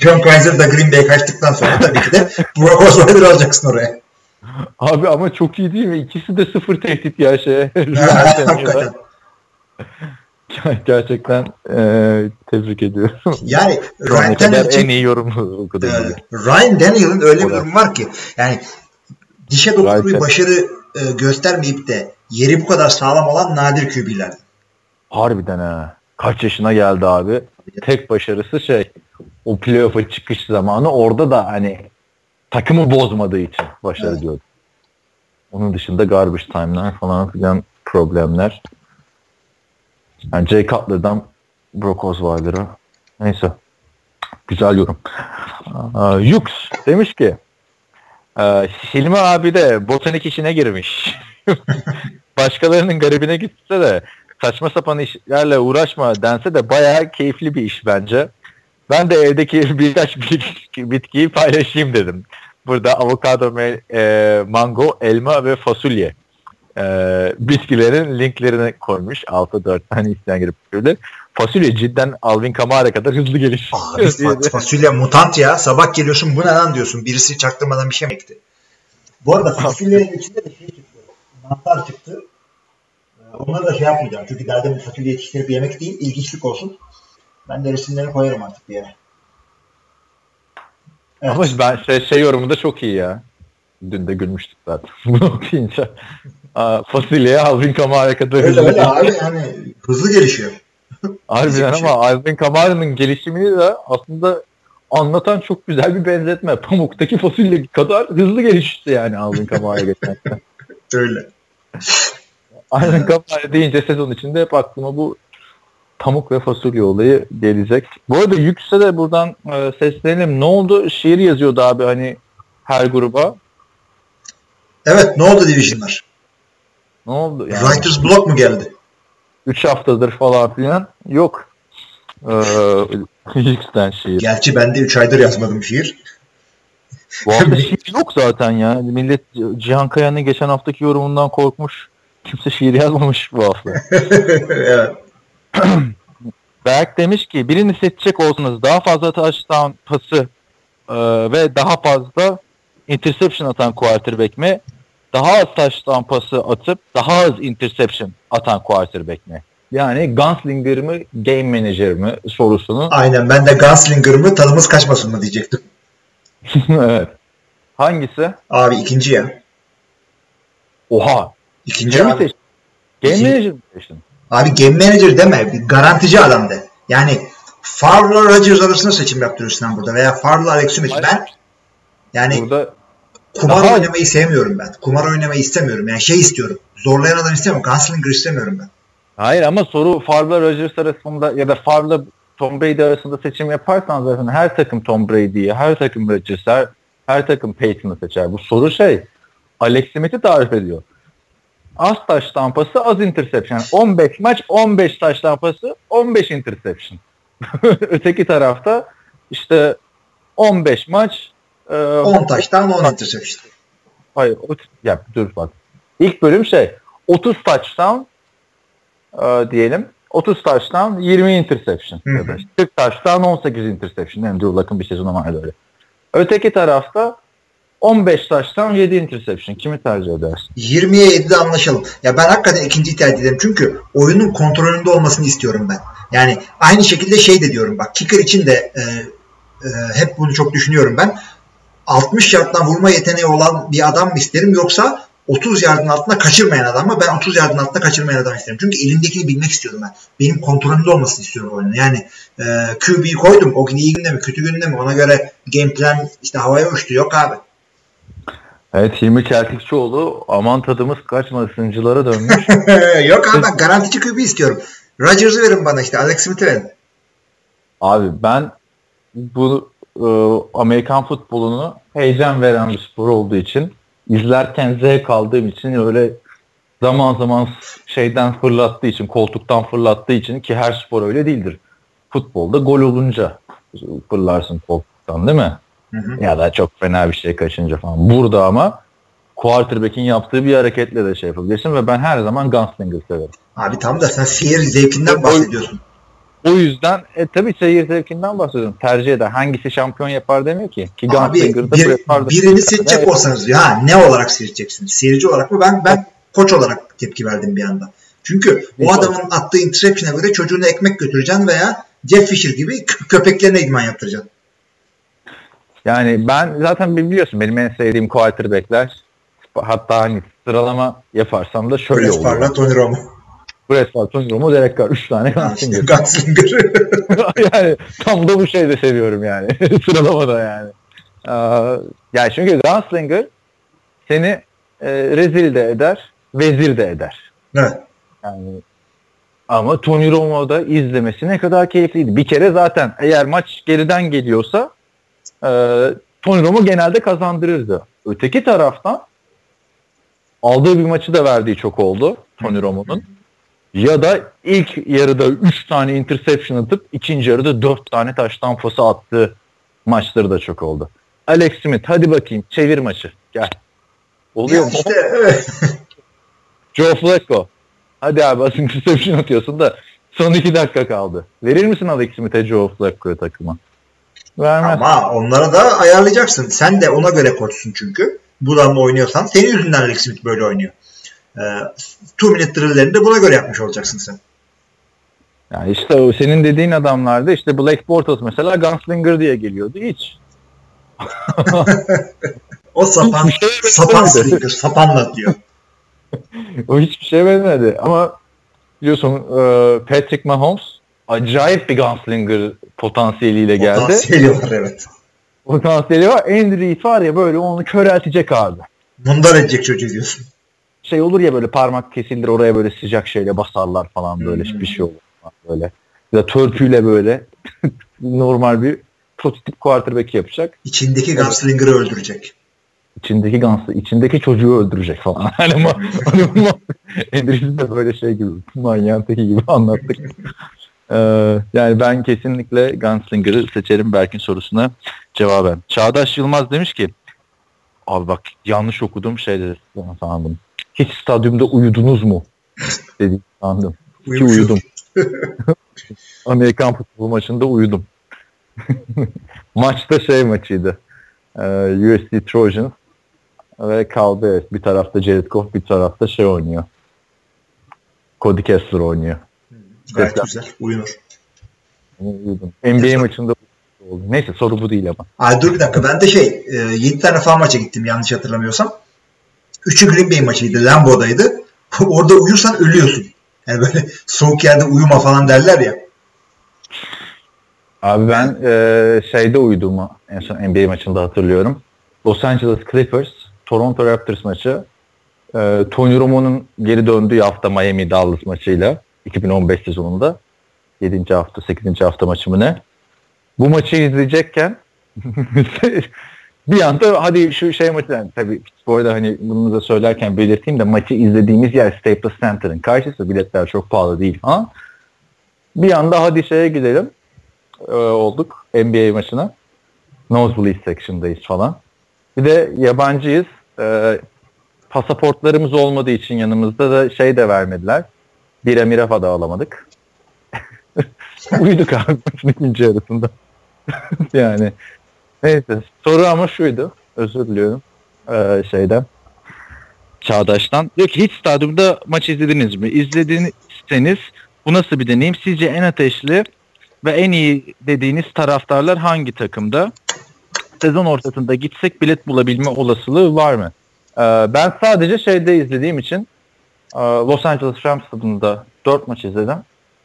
John Kaiser da Green Bay kaçtıktan sonra tabii ki de Brock Osweiler alacaksın oraya. Abi ama çok iyi değil mi? İkisi de sıfır tehdit ya şeye. Gerçekten eee tebrik ediyorum. Yani Ryan kadar Tannehill en için iyi yorum okudum. e, bugün. Ryan Daniel'ın öyle bir durum var ki yani dişe dokunduğu bir başarı e, göstermeyip de yeri bu kadar sağlam olan nadir QB'lerden. Harbiden ha. Kaç yaşına geldi abi. Tek başarısı şey o playoff'a çıkış zamanı orada da hani takımı bozmadığı için başarı Evet. diyordu. Onun dışında garbage time'lar falan filan problemler. Yani Jay Cutler'dan Brock Osweiler'a. Neyse. Güzel yorum. Aa, Yux demiş ki e, Hilmi abi de botanik işine girmiş. Başkalarının garibine gitse de saçma sapan işlerle uğraşma dense de bayağı keyifli bir iş bence. Ben de evdeki birkaç bitki- bitkiyi paylaşayım dedim. Burada avokado, e, mango, elma ve fasulye e, bitkilerin linklerini koymuş. Altta dört tane isteyen girip böyle. Fasulye cidden Alvin Kamara kadar hızlı. Abi fa- fasulye mutant ya. Sabah geliyorsun bu ne lan diyorsun. Birisi çaktırmadan bir şey mi ekti? Bu arada fasulyenin içinde de şey çıktı. Mantar çıktı. Onları da şey yapmayacağım. Çünkü derdim fasulye yetiştirip yemek değil. ilginçlik olsun. Ben de resimlerini koyarım artık bir yere. Evet. Ama ben şey, şey yorumu da çok iyi ya. Dün de gülmüştük zaten. Bunu okuyunca. Fasulyeye Alvin Kamara kadar Öyle öyle abi hani hızlı gelişiyor. Harbiden ama Alvin Kamara'nın gelişimini de aslında anlatan çok güzel bir benzetme. Pamuktaki fasulye kadar hızlı gelişti yani Alvin Kamara geçen. Öyle. Alvin Kamara deyince sezon içinde hep aklıma bu pamuk ve fasulye olayı gelecek. Bu arada Yüksel de buradan e, seslenelim. Ne oldu? Şiir yazıyordu abi hani her gruba. Evet ne oldu Division'lar? Ne oldu? Yani Writer's Block mu geldi? 3 haftadır falan filan. Yok. Ee, Yüksel şiir. Gerçi ben de 3 aydır yazmadım şiir. Bu hafta şiir yok zaten ya. Millet Cihan Kaya'nın geçen haftaki yorumundan korkmuş. Kimse şiir yazmamış bu hafta. evet. Berk demiş ki birini seçecek olsanız daha fazla touchdown pası e, ve daha fazla interception atan quarterback mi? Daha az touchdown pası atıp daha az interception atan quarterback mi? Yani Gunslinger mı Game Manager mi sorusunu Aynen ben de Gunslinger mı tadımız kaçmasın mı diyecektim. evet. Hangisi? Abi ikinci ya. Oha. İkinci mi abi. seçtin? Game İkinci- Manager mi seçtin? Abi game manager deme. Bir garantici adam de. Yani Favre'la Rodgers arasında seçim yaptırırsın lan burada. Veya Favre'la Alex Smith. Ben yani Burada kumar Daha- oynamayı sevmiyorum ben. Kumar oynamayı istemiyorum. Yani şey istiyorum. Zorlayan adam istemiyorum. Gunslinger istemiyorum ben. Hayır ama soru Favre'la Rodgers arasında ya da Favre'la Tom Brady arasında seçim yaparsan zaten her takım Tom Brady'yi, her takım Rodgers'ı, her, her takım Peyton'ı seçer. Bu soru şey, Alex Smith'i tarif ediyor. Az taş tampası, az interception. Yani 15 maç, 15 taş tampası, 15 interception. Öteki tarafta işte 15 maç, e, 10 taştan 10 interception. Hayır. O, ya dur bak. İlk bölüm şey 30 touchdown e, diyelim. 30 touchdown 20 interception. Hı hı. Ya da işte 40 touchdown 18 interception. Andrew Luck'ın bir sezonu vardı öyle. Öteki tarafta 15 taştan 7 interception. Kimi tercih edersin? 20'ye 7'de anlaşalım. Ya ben hakikaten ikinciyi tercih ederim. Çünkü oyunun kontrolünde olmasını istiyorum ben. Yani aynı şekilde şey de diyorum bak. Kicker için de e, e, hep bunu çok düşünüyorum ben. 60 yardtan vurma yeteneği olan bir adam mı isterim yoksa 30 yardın altında kaçırmayan adam mı? Ben 30 yardın altında kaçırmayan adam isterim. Çünkü elindekini bilmek istiyorum ben. Benim kontrolümde olmasını istiyorum oyunun. Yani e, QB'yi koydum. O gün iyi günde mi kötü günde mi ona göre game plan işte havaya uçtu. Yok abi. Evet Hilmi Çeltikçioğlu aman tadımız kaçmasıncılara dönmüş. Yok abi ben garantici QB istiyorum. Rodgers'ı verin bana işte. Alex Smith'i verin. Abi ben bu e, Amerikan futbolunu heyecan veren bir spor olduğu için izlerken zevk aldığım için öyle zaman zaman şeyden fırlattığı için, koltuktan fırlattığı için ki her spor öyle değildir. Futbolda gol olunca fırlarsın koltuktan değil mi? Hı. Ya da çok fena bir şey kaçınca falan. Burada ama quarterback'in yaptığı bir hareketle de şey yapabilirsin ve ben her zaman gunslinger severim. Abi tam da sen seyir zevkinden bahsediyorsun. O yüzden e, tabii seyir zevkinden bahsediyorum. Tercih eder. Hangisi şampiyon yapar demiyor ki. Ki Abi Gunslinger'da bir, Favre- birini seçecek olsanız diyor. Ha ne olarak seçeceksiniz? Seyirci olarak mı? Ben ben koç olarak tepki verdim bir anda. Çünkü o adamın attığı interception'a göre çocuğuna ekmek götüreceksin veya Jeff Fisher gibi kö- köpeklerine idman yaptıracaksın. Yani ben zaten biliyorsun benim en sevdiğim quarterback'ler hatta hani sıralama yaparsam da şöyle Brett olur. Favre'la Tony Romo. Brett Favre, Tony Romo, Derek Carr. 3 tane Gunslinger. Gunslinger. yani tam da bu şeyi de seviyorum yani. Sıralamada yani. Ee, yani çünkü Gunslinger seni e, rezil de eder, vezir de eder. evet. Yani ama Tony Romo'da izlemesi ne kadar keyifliydi. Bir kere zaten eğer maç geriden geliyorsa e, Tony Romo genelde kazandırırdı. Öteki taraftan aldığı bir maçı da verdiği çok oldu Tony Romo'nun. Ya da ilk yarıda 3 tane interception atıp ikinci yarıda 4 tane taştan pası attığı maçları da çok oldu. Alex Smith hadi bakayım çevir maçı gel. Oluyor Ya mu? işte evet. Joe Flacco. Hadi abi az interception atıyorsun da son iki dakika kaldı. Verir misin Alex Smith'e Joe Flacco'ya takıma? Vermez. Ama onları da ayarlayacaksın. Sen de ona göre koçsun çünkü. Bu damla oynuyorsan senin yüzünden Alex Smith böyle oynuyor. Ee, two minute drill'lerini de buna göre yapmış olacaksın sen. Yani işte o senin dediğin adamlarda işte Black Bortles mesela Gunslinger diye geliyordu. Hiç. O sapan, şeye sapan slinger, sapanla diyor. O hiçbir şey benzemedi. Ama biliyorsun e, Patrick Mahomes acayip bir Gunslinger potansiyeliyle geldi. Potansiyeli var evet. Potansiyeli var. Andrew Reid var ya böyle onu köreltecek abi. Mundar edecek çocuğu diyorsun. şey olur ya böyle parmak kesilir oraya böyle sıcak şeyle basarlar falan böyle Hmm. bir şey olur böyle. Ya da törpüyle böyle normal bir prototip quarterback yapacak. İçindeki Gunslinger'ı öldürecek. İçindeki gansı, içindeki çocuğu öldürecek falan. Hani ama hani de böyle şey gibi manyağın teki gibi anlattık. Ee, yani ben kesinlikle Gunslinger'ı seçerim Berk'in sorusuna cevaben. Çağdaş Yılmaz demiş ki abi bak yanlış okudum şey dedi sandım. Hiç stadyumda uyudunuz mu? Dedi sandım. Ki uyudum. Amerikan futbol maçında uyudum. Maçta şey maçıydı. Ee, USC Trojans ve Cal Bears. Bir tarafta Jared Goff, bir tarafta şey oynuyor. Cody Kessler oynuyor. Gayet güzel. Uyunur. NBA maçında oldu. Neyse soru bu değil ama. Ay dur bir dakika. Ben de şey 7 tane falan maça gittim yanlış hatırlamıyorsam. Üçü Green Bay maçıydı. Lambeau'daydı. Orada uyursan ölüyorsun. Yani böyle soğuk yerde uyuma falan derler ya. Abi ben e, şeyde uyuduğumu en son NBA maçında hatırlıyorum. Los Angeles Clippers, Toronto Raptors maçı. E, Tony Romo'nun geri döndüğü hafta Miami Dallas maçıyla 2015 sezonunda 7. hafta 8. hafta maçı mı ne? Bu maçı izleyecekken bir anda hadi şu şey maçı yani tabii bu arada hani bunu da söylerken belirteyim de maçı izlediğimiz yer Staples Center'ın karşısı biletler çok pahalı değil falan. Bir anda hadi şeye gidelim e, olduk NBA maçına. Nosebleed section'dayız falan. Bir de yabancıyız. E, pasaportlarımız olmadığı için yanımızda da şey de vermediler. Bira mirafa da alamadık. Uyuduk abi ikinci yarısında. yani Neyse soru ama şuydu. Özür diliyorum. Ee, şeyden. Çağdaş'tan. Diyor ki hiç stadyumda maç izlediniz mi? İzlediyseniz bu nasıl bir deneyim? Sizce en ateşli ve en iyi dediğiniz taraftarlar hangi takımda? Sezon ortasında gitsek bilet bulabilme olasılığı var mı? Ee, ben sadece şeyde izlediğim için Los Angeles Rams stadında 4 maç izledim.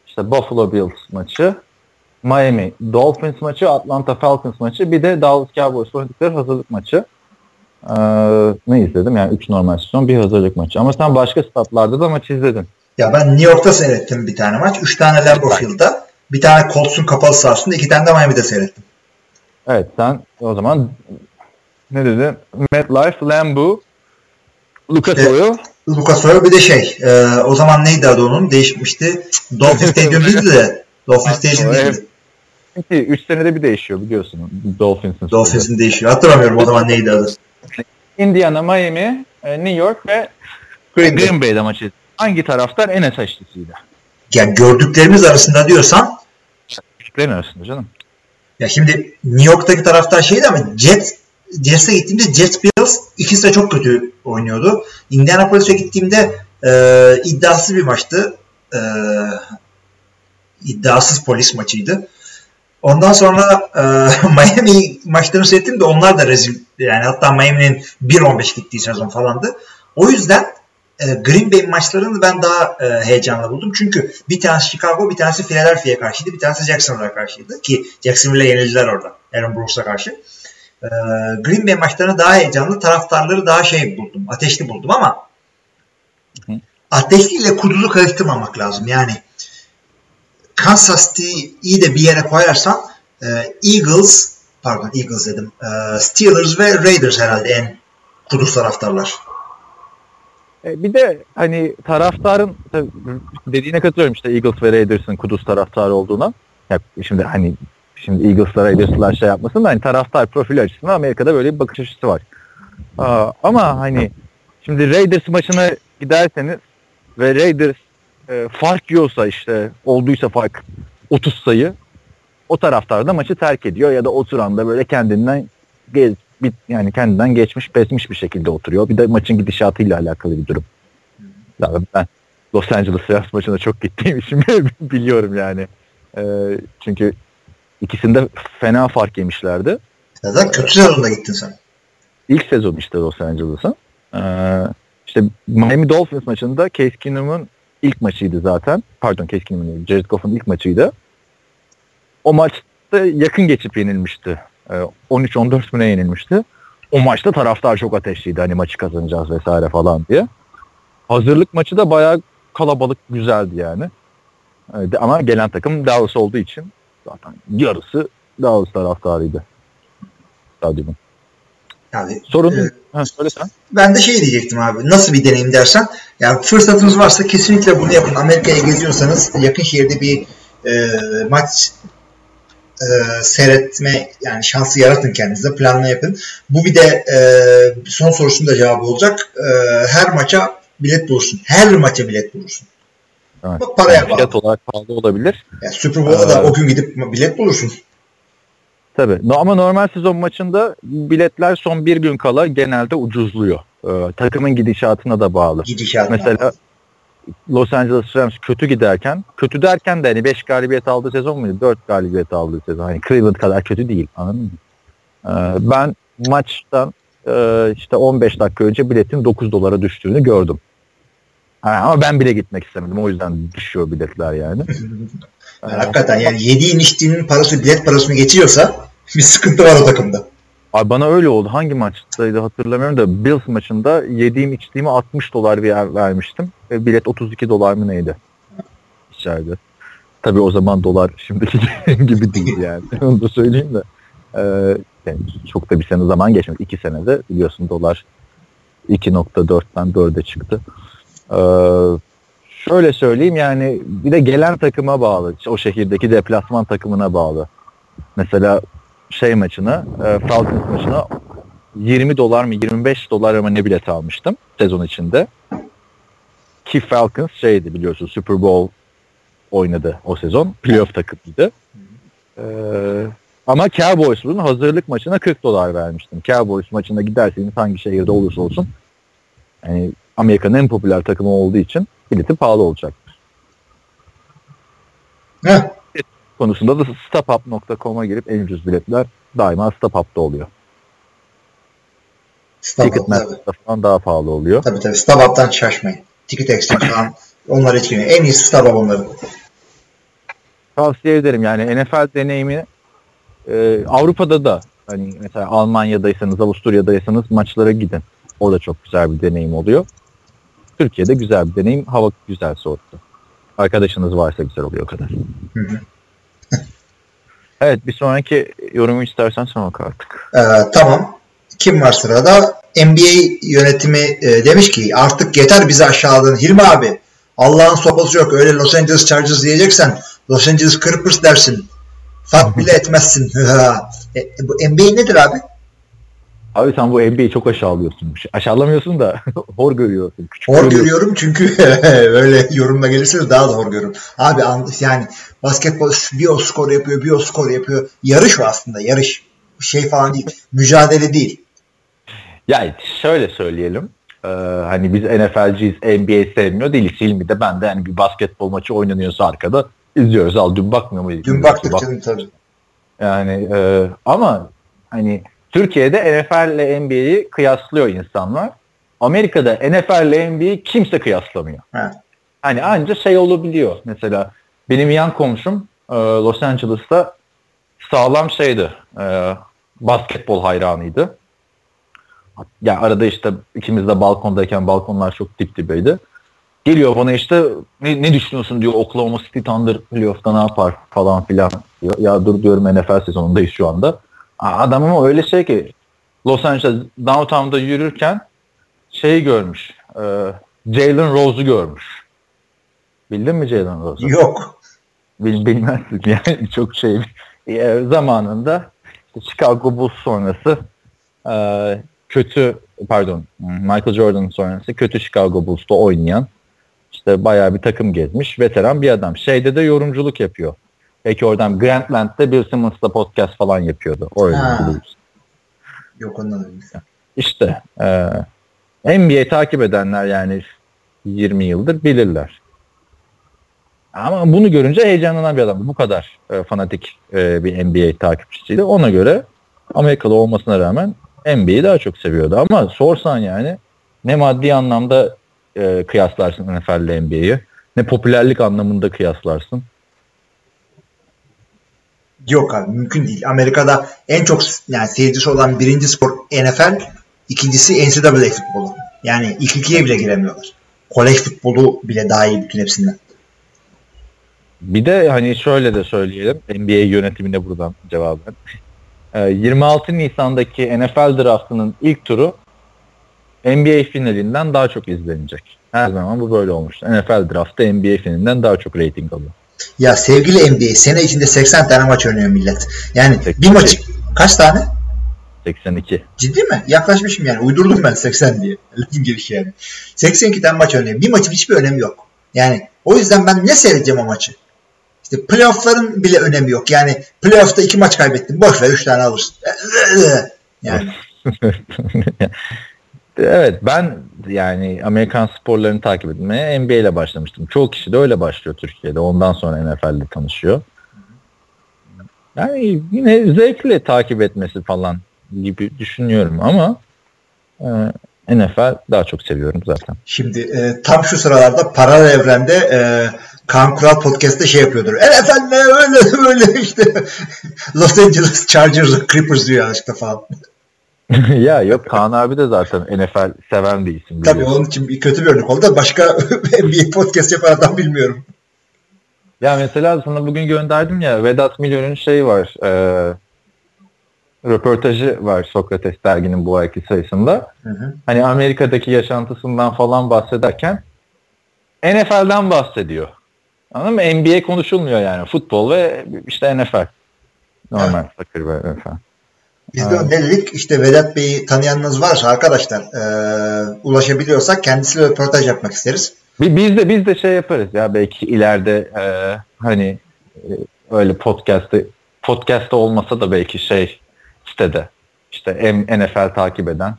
İşte Buffalo Bills maçı, Miami Dolphins maçı, Atlanta Falcons maçı, bir de Dallas Cowboys oynadıkları hazırlık maçı. Ee, ne izledim? Yani 3 normal sezon, bir hazırlık maçı. Ama sen başka statlarda da maç izledin. Ya ben New York'ta seyrettim bir tane maç. Üç tane Lambeau Field'da. Bir tane Colts'un kapalı sahasında. iki tane de Miami'de seyrettim. Evet sen o zaman ne dedi? MetLife, Lambeau, Lucas Evet. Oil, Lucas Oil bir de şey. e, o zaman neydi adı onun? Değişmişti. Dolphin Stadium değildi de. Dolphin Stadium değildi. Çünkü 3 senede bir değişiyor biliyorsun Dolphins'in. Dolphins'in değişiyor. Hatırlamıyorum o zaman neydi adı. Indiana, Miami, e, New York ve Green Bay. Green Bay'de maç izledim. Hangi taraftar en ateşlisiydi? Yani gördüklerimiz arasında diyorsan Küçüklerin arasında canım. ya şimdi New York'taki taraftar şeydi ama Jets Jets'e gittiğimde Jets Bills ikisi de çok kötü oynuyordu. Indianapolis'e gittiğimde e, iddiasız bir maçtı. E, iddiasız polis maçıydı. Ondan sonra e, Miami maçlarını seyrettim de onlar da rezil. Yani hatta Miami'nin 1-15 gittiği sezon falandı. O yüzden e, Green Bay maçlarını ben daha e, heyecanlı buldum. Çünkü bir tanesi Chicago, bir tanesi Philadelphia'ya karşıydı, bir tanesi Jacksonville'a karşıydı. Ki Jacksonville'e yenildiler orada. Aaron Brooks'a karşı. E, Green Bay maçlarını daha heyecanlı, taraftarları daha şey buldum, ateşli buldum ama Hı. ateşliyle kuduzu karıştırmamak lazım. Yani Kansas City'yi de bir yere koyarsan e, Eagles, pardon Eagles dedim, e, Steelers ve Raiders herhalde en kuduz taraftarlar. E, bir de hani taraftarın dediğine katılıyorum işte Eagles ve Raiders'ın kuduz taraftarı olduğuna. Ya şimdi hani şimdi Eagles'la Raiders'lar şey yapmasın da hani taraftar profili açısından Amerika'da böyle bir bakış açısı var. Aa, ama hani şimdi Raiders maçına giderseniz ve Raiders e, fark yiyorsa işte olduysa fark 30 sayı o taraftar da maçı terk ediyor ya da oturan da böyle kendinden gez, bit, yani kendinden geçmiş bezmiş bir şekilde oturuyor. Bir de maçın gidişatıyla alakalı bir durum. Yani ben Los Angeles Rams maçına çok gittiğim için biliyorum yani. Ee, çünkü ikisinde fena fark yemişlerdi. Zaten kötü sezonda gittin sen. İlk sezon işte Los Angeles'ın. Ee, işte Miami Dolphins maçında Case Keenum'un ilk maçıydı zaten. Pardon Case Keenum'un değil, Jared Goff'un ilk maçıydı. O maçta yakın geçip yenilmişti. Ee, 13-14 müne yenilmişti. O maçta taraftar çok ateşliydi. Hani maçı kazanacağız vesaire falan diye. Hazırlık maçı da bayağı kalabalık güzeldi yani. Ee, ama gelen takım Dallas olduğu için zaten yarısı Dallas taraftarıydı. Stadyumun. Yani Sorun e, ha, söyle sen. ben de şey diyecektim abi. Nasıl bir deneyim dersen. Yani fırsatınız varsa kesinlikle bunu yapın. Amerika'ya geziyorsanız yakın şehirde bir e, maç e, seyretme yani şansı yaratın kendinize. Planla yapın. Bu bir de e, son sorusunun da cevabı olacak. E, her maça bilet bulursun. Her maça bilet bulursun. Evet. Bak paraya Yani bağlı. fiyat olarak pahalı olabilir. Yani Super Bowl'a da Ee, o gün gidip bilet bulursun. Tabii. No, ama normal sezon maçında biletler son bir gün kala genelde ucuzluyor. Ee, takımın gidişatına da bağlı. Gidişatına. Mesela Los Angeles Rams kötü giderken, kötü derken de hani 5 galibiyet aldığı sezon muydu? 4 galibiyet aldığı sezon. Hani Cleveland kadar kötü değil. Anladın mı? Ee, ben maçtan e, işte 15 dakika önce biletin 9 dolara düştüğünü gördüm. Ha, ama ben bile gitmek istemedim. O yüzden düşüyor biletler yani. Yani hakikaten yani yediğin içtiğinin parası bilet parasını geçiyorsa bir sıkıntı var o takımda. Abi bana öyle oldu. Hangi maçtaydı hatırlamıyorum da Bills maçında yediğim içtiğimi 60 dolar bir vermiştim. Ve bilet 32 dolar mı neydi? İçeride. Tabii o zaman dolar şimdiki gibi değil yani. Onu da söyleyeyim de. Ee, yani çok da bir sene zaman geçmedi. 2 senede biliyorsun dolar 2.4'ten 4'e çıktı. Ee, şöyle söyleyeyim yani bir de gelen takıma bağlı. O şehirdeki deplasman takımına bağlı. Mesela şey maçına, e, Falcons maçına 20 dolar mı 25 dolar mı ne bilet almıştım sezon içinde. Ki Falcons şeydi biliyorsun Super Bowl oynadı o sezon. Playoff takımıydı. Ee, Ama Cowboys'un hazırlık maçına 40 dolar vermiştim. Cowboys maçına giderseniz hangi şehirde olursa olsun yani Amerika'nın en popüler takımı olduğu için bileti pahalı olacak. Heh. Konusunda da stopup.com'a girip en ucuz biletler daima StubHub'da oluyor. Tabii. Ticketmaster'da falan daha pahalı oluyor. Tabii tabii. StubHub'dan şaşmayın. Ticket Exchange falan onlar etkiliyor. En iyisi StubHub onların. Tavsiye ederim yani NFL deneyimi e, Avrupa'da da hani mesela Almanya'daysanız, Avusturya'daysanız maçlara gidin. Orada çok güzel bir deneyim oluyor. Türkiye'de güzel bir deneyim. Hava güzel soğuktu. Arkadaşınız varsa güzel oluyor o kadar. Hı hı. Evet bir sonraki yorumu istersen sonra bak artık. Ee, tamam. Kim var sırada? NBA yönetimi e, demiş ki artık yeter bizi aşağıladın Hilmi abi. Allah'ın sopası yok. Öyle Los Angeles Chargers diyeceksen Los Angeles Clippers dersin. Fark bile etmezsin. e, bu NBA nedir abi? Abi sen bu NBA'yi çok aşağılıyorsun. Aşağılamıyorsun da hor görüyorsun. Küçük Hor görüyorsun. görüyorum çünkü öyle yorumla gelirseniz daha da hor görürüm. Abi an- yani basketbol bir o skor yapıyor bir o skor yapıyor. Yarış o aslında yarış. Şey falan değil. Mücadele değil. Ya şöyle söyleyelim. Ee, hani biz NFL'ciyiz, NBA sevmiyor değiliz. Hilmi de ben de yani bir basketbol maçı oynanıyorsa arkada izliyoruz. Al dün bakmıyor muyuz? Dün baktık Bak- canım tabii. Yani e, ama hani Türkiye'de NFL ile NBA'yi kıyaslıyor insanlar. Amerika'da NFL ile NBA'yi kimse kıyaslamıyor. Ha. Hani anca şey olabiliyor. Mesela benim yan komşum e, Los Angeles'ta sağlam şeydi. E, basketbol hayranıydı. Ya arada işte ikimiz de balkondayken balkonlar çok dip dibeydi. Geliyor bana işte ne, ne düşünüyorsun diyor Oklahoma City Thunder playoff'ta ne yapar falan filan. diyor. Ya dur diyorum NFL sezonundayız şu anda. Adam ama öyle şey ki Los Angeles downtown'da yürürken şeyi görmüş. E, Jalen Rose'u görmüş. Bildin mi Jalen Rose'u? Yok. Bil, bilmezsin yani çok şey e, zamanında işte Chicago Bulls sonrası e, kötü pardon Michael Jordan sonrası kötü Chicago Bulls'ta oynayan işte bayağı bir takım gezmiş veteran bir adam. Şeyde de yorumculuk yapıyor. Peki oradan Grantland'de Bill Simmons'la podcast falan yapıyordu. Öyle bir- Yok ondan öyle. İşte e, NBA takip edenler yani 20 yıldır bilirler. Ama bunu görünce heyecanlanan bir adam. Bu kadar e, fanatik e, bir NBA takipçisiydi. Ona göre Amerikalı olmasına rağmen NBA'yi daha çok seviyordu. Ama sorsan yani ne maddi anlamda e, kıyaslarsın NFL ile NBA'yi ne popülerlik anlamında kıyaslarsın. Yok abi mümkün değil. Amerika'da en çok yani seyircisi olan birinci spor NFL, ikincisi NCAA futbolu. Yani ilk ikiye bile giremiyorlar. Kolej futbolu bile daha iyi bütün hepsinden. Bir de hani şöyle de söyleyelim. NBA yönetimine buradan cevaben. Ee, 26 Nisan'daki NFL draftının ilk turu NBA finalinden daha çok izlenecek. Her zaman bu böyle olmuş. NFL draftı NBA finalinden daha çok reyting alıyor. Ya sevgili NBA sene içinde 80 tane maç oynuyor millet. Yani bir 82. maç kaç tane? 82. Ciddi mi? Yaklaşmışım yani. Uydurdum ben 80 diye. Lafın girişi yani. 82 tane maç oynuyor. Bir maçın hiçbir önemi yok. Yani o yüzden ben ne seyredeceğim o maçı? İşte playoff'ların bile önemi yok. Yani playoff'ta iki maç kaybettin. Boş ver 3 tane alırsın. Yani evet ben yani Amerikan sporlarını takip etmeye NBA ile başlamıştım. Çoğu kişi de öyle başlıyor Türkiye'de. Ondan sonra NFL'de tanışıyor. Yani yine zevkle takip etmesi falan gibi düşünüyorum ama e, NFL daha çok seviyorum zaten. Şimdi e, tam şu sıralarda paralel evrende e, Kaan Kural podcast'te şey yapıyordur. NFL ne öyle öyle işte Los Angeles Chargers Clippers diyor yanlışlıkla falan. ya yok Kaan abi de zaten NFL seven bir isim. Tabii onun için bir kötü bir örnek oldu da başka NBA podcast yapan adam bilmiyorum. Ya mesela sana bugün gönderdim ya Vedat Milor'un şeyi var. E, röportajı var Sokrates derginin bu ayki sayısında. Hı hı. Hani Amerika'daki yaşantısından falan bahsederken NFL'den bahsediyor. Anladın mı? NBA konuşulmuyor yani. Futbol ve işte NFL. Normal soccer ve NFL. Biz de ne dedik? İşte Vedat Bey'i tanıyanınız varsa arkadaşlar e, ulaşabiliyorsak kendisiyle röportaj yapmak isteriz. Bi- Biz de biz de şey yaparız ya belki ileride e, hani e, öyle podcast'ı podcast'ta olmasa da belki şey sitede işte NFL takip eden.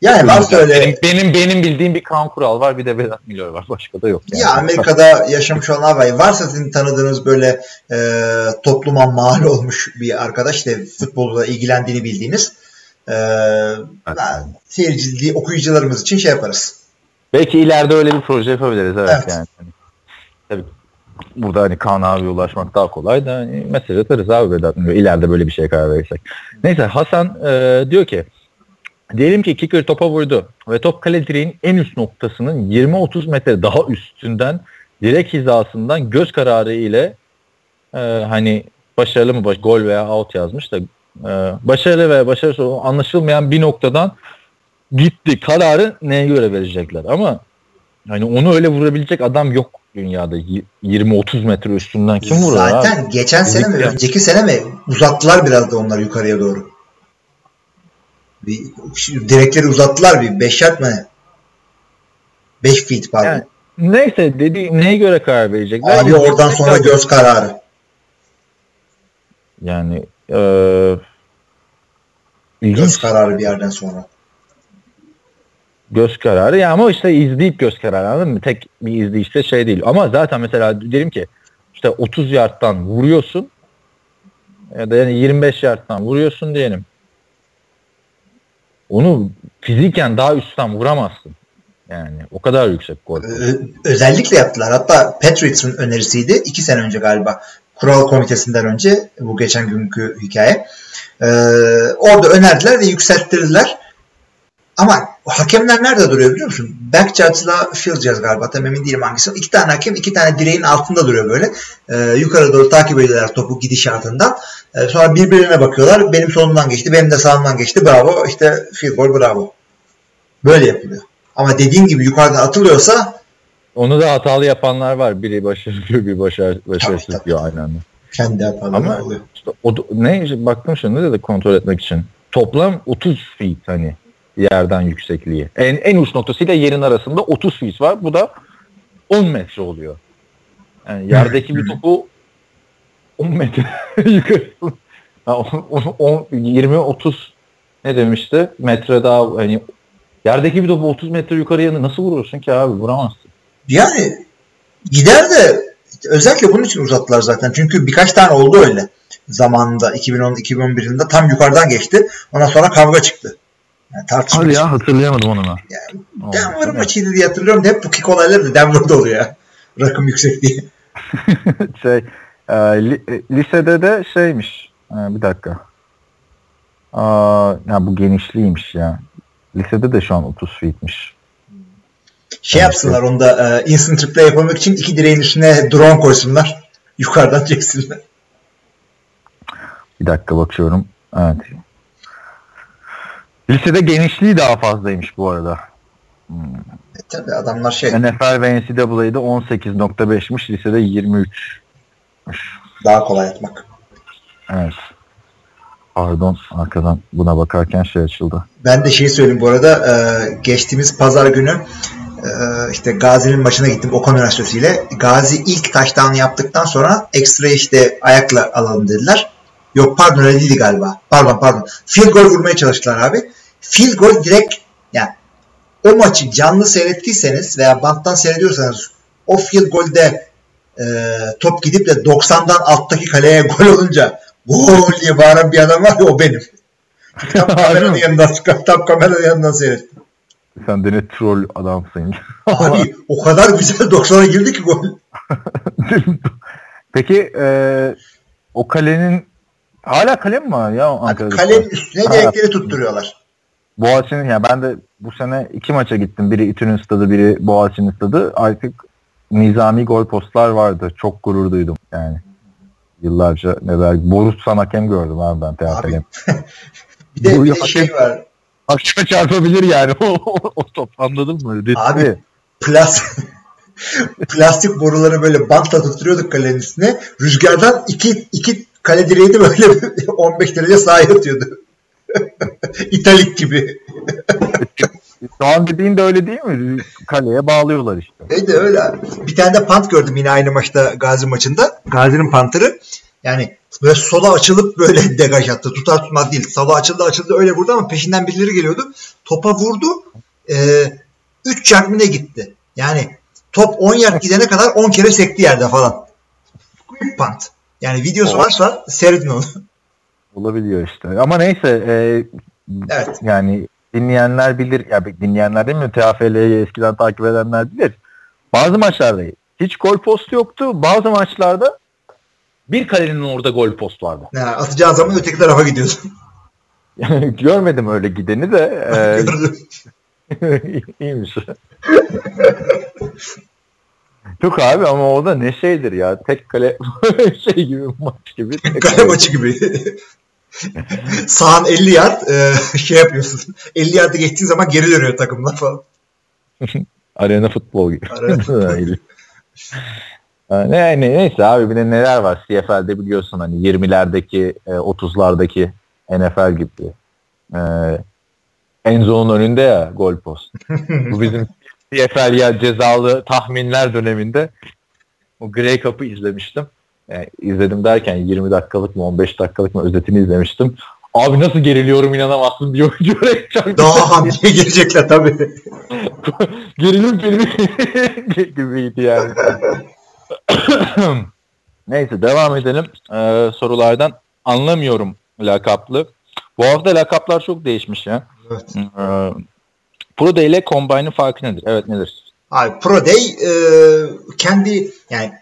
Yani varsa öyle Benim, benim benim bildiğim bir Kaan Kural var bir de Vedat Milor var. Başka da yok. Yani. ya Amerika'da yaşamış olanlar var. Varsa sizin tanıdığınız böyle e, topluma mal olmuş bir arkadaş işte futbolla ilgilendiğini bildiğiniz e, seyirci, okuyucularımız için şey yaparız. Belki ileride öyle bir proje yapabiliriz evet, Evet. yani. Hani, tabii burada hani Kaan abiye ulaşmak daha kolay da hani mesaj atarız abi Vedat Milor ileride böyle bir şeye karar verirsek. Neyse Hasan e, diyor ki diyelim ki kicker topa vurdu ve top kale direğin en üst noktasının 20-30 metre daha üstünden direk hizasından göz kararı ile e, hani başarılı mı baş, gol veya out yazmış da e, başarılı veya başarısız anlaşılmayan bir noktadan gitti kararı neye göre verecekler ama hani onu öyle vurabilecek adam yok dünyada Y- 20-30 metre üstünden kim vurur abi? Zaten geçen sene mi, önceki sene mi uzattılar biraz da onları yukarıya doğru. Bir, direkleri uzattılar bir 5 yard mı? 5 feet pardon. Yani neyse dedi neye göre karar verecekler? Abi oradan sonra karar- göz kararı. yani ilginç Göz kararı bir yerden sonra. göz kararı ya ama işte izleyip göz kararı anladın mı? Tek bir izleyişte şey değil. Ama zaten mesela diyelim ki işte 30 yardtan vuruyorsun ya da yani 25 yardtan vuruyorsun diyelim. Onu fiziken daha üstten vuramazsın. Yani o kadar yüksek gol. Ö- özellikle yaptılar. Hatta Patriots'ın önerisiydi. iki sene önce galiba. Kural komitesinden önce bu geçen günkü hikaye. Ee, orada önerdiler ve yükselttirdiler. Ama hakemler nerede duruyor biliyor musun? Back judge'la field judge galiba. Tam emin değilim hangisi. İki tane hakem iki tane direğin altında duruyor böyle. Ee, yukarı doğru takip ediyorlar topu gidişatından. Ee, sonra birbirine bakıyorlar. Benim solumdan geçti. Benim de sağımdan geçti. Bravo. İşte field goal bravo. Böyle yapılıyor. Ama dediğin gibi yukarıdan atılıyorsa Onu da hatalı yapanlar var. Biri başarılı diyor, biri başarı, başarısız diyor aynı anda. kendi Ama- oluyor. İşte o, ne baktım şimdi de kontrol etmek için. Toplam 30 feet hani yerden yüksekliği. En, en uç noktasıyla yerin arasında 30 feet var. Bu da 10 metre oluyor. Yani yerdeki bir topu 10 metre yukarı. 20-30 ne demişti? Metre daha hani yerdeki bir topu 30 metre yukarıya nasıl vurursun ki abi? Vuramazsın. Yani gider de özellikle bunun için uzattılar zaten. Çünkü birkaç tane oldu öyle. Zamanında 2010-2011 yılında tam yukarıdan geçti. Ondan sonra kavga çıktı. Yani tartışma Hadi ya hatırlayamadım onu. Yani Denver maçıydı diye hatırlıyorum da hep bu kick olayları da Denver'da oluyor. Rakım yüksek diye. şey e, li- e, lisede de şeymiş e, bir dakika Aa, ya bu genişliymiş ya lisede de şu an 30 feetmiş Şey Evet, yapsınlar onda e, instant replay yapamak için iki direğin üstüne drone koysunlar. Yukarıdan çeksinler. bir dakika bakıyorum evet lisede genişliği daha fazlaymış bu arada E, tabii adamlar şey NFL ve NCAA'de 18.5'miş lisede 23 daha kolay atmak. evet pardon arkadan buna bakarken şey açıldı Ben de şey söyleyeyim bu arada e, geçtiğimiz pazar günü e, işte Gazi'nin başına gittim Okan Üniversitesi ile. Gazi ilk taştan yaptıktan sonra ekstra işte ayakla alalım dediler. Yok pardon öyle değildi galiba. Pardon pardon. Field goal vurmaya çalıştılar abi. Field goal direkt yani o maçı canlı seyrettiyseniz veya banttan seyrediyorsanız o field golde e, top gidip de 90'dan alttaki kaleye gol olunca gol diye bağıran bir adam var ya o benim. Tam kameranın yanından, tam kameranın yanından seyrettim. sen de ne troll adamsın Abi o kadar güzel 90'a girdi ki gol. Peki e, o kalenin hala kale mi var ya Ankara'da? Kalenin üstüne direkleri tutturuyorlar. Boğaziçi'nin ya ben de bu sene iki maça gittim. Biri İTÜ'nün stadı, biri Boğaziçi'nin stadı. Artık nizami gol postlar vardı. Çok gurur duydum yani. Yıllarca neler. Borussan hakem gördüm abi ben hakem. Bir de, Bu bir de hakem- şey var. Akşama çarpabilir yani o, o, o top anladın mı? Riskli. Abi plas plastik boruları böyle bantla tutturuyorduk kalenin üstüne. Rüzgardan iki, iki kale direği de böyle 15 derece sağa yatıyordu. İtalik gibi. Şu an dediğin de öyle değil mi? Kaleye bağlıyorlar işte. Neydi öyle abi. Bir tane de pant gördüm yine aynı maçta Gazi maçında. Gazi'nin pantırı. Yani Böyle sola açılıp böyle degaj attı. Tutar tutmaz değil. Sola açıldı açıldı öyle vurdu ama peşinden birileri geliyordu. Topa vurdu. E, 3 yard ne gitti. Yani top 10 yard gidene kadar 10 kere sekti yerde falan. Quick punt. Yani videosu Evet. varsa seyredin onu. Olabiliyor işte. Ama neyse e, Evet. yani dinleyenler bilir. Ya dinleyenler değil mi? TFL'yi eskiden takip edenler bilir. Bazı maçlarda hiç gol postu yoktu. Bazı maçlarda bir kalenin orada gol post vardı. Yani atacağın zaman öteki tarafa gidiyorsun. Görmedim öyle gideni de. E, iyiymiş. Yok abi ama o da ne şeydir ya. Tek kale şey gibi maç gibi. Tek Kale maçı gibi. Sağın 50 yard e, şey yapıyorsun. 50 yardı geçtiğin zaman geri dönüyor takımlar falan. Arena futbol gibi. Arena futbol. Ne, ne, neyse abi bir de neler var CFL'de biliyorsun hani 20'lerdeki e, 30'lardaki NFL gibi. E, Enzo'nun önünde ya gol post. Bu bizim CFL ya cezalı tahminler döneminde o Grey Cup'ı izlemiştim. Yani izledim derken 20 dakikalık mı 15 dakikalık mı özetini izlemiştim. Abi nasıl geriliyorum inanamazsın bir oyuncu oraya çarptı. Daha hamdiye gelecekler tabii. Gerilim filmi gibiydi yani. Neyse devam edelim. Ee, sorulardan anlamıyorum lakaplı. Bu hafta lakaplar çok değişmiş ya. Evet. Ee, Pro Day ile Combine'ın farkı nedir? Evet nedir? Abi Pro Day e, kendi yani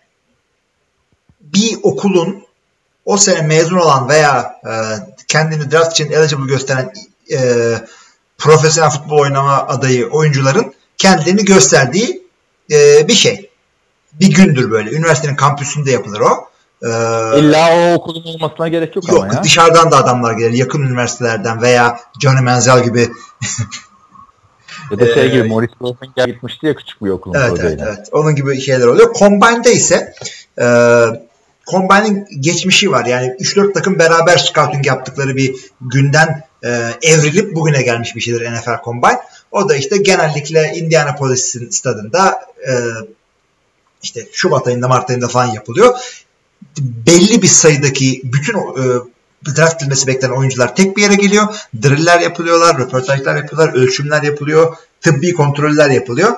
bir okulun o sene mezun olan veya e, kendini draft için eligible gösteren e, profesyonel futbol oynama adayı oyuncuların kendilerini gösterdiği e, bir şey. Bir gündür böyle. Üniversitenin kampüsünde yapılır o. E, İlla o okulun olmasına gerek yok, yok ama ya. dışarıdan da adamlar gelir. Yakın üniversitelerden veya Johnny Manziel gibi Ya da şey Ee, gibi Morris Rosenberg gitmişti ya küçük bir okulun Evet, evet, evet. Onun gibi şeyler oluyor. Combine'de ise e, Combine'in geçmişi var. Yani 3-4 takım beraber scouting yaptıkları bir günden e, evrilip bugüne gelmiş bir şeydir NFL Combine. O da işte genellikle Indianapolis'in stadında e, işte Şubat ayında Mart ayında falan yapılıyor. Belli bir sayıdaki bütün e, draft edilmesi beklenen oyuncular tek bir yere geliyor. Driller yapılıyorlar, röportajlar yapıyorlar, ölçümler yapılıyor, tıbbi kontroller yapılıyor.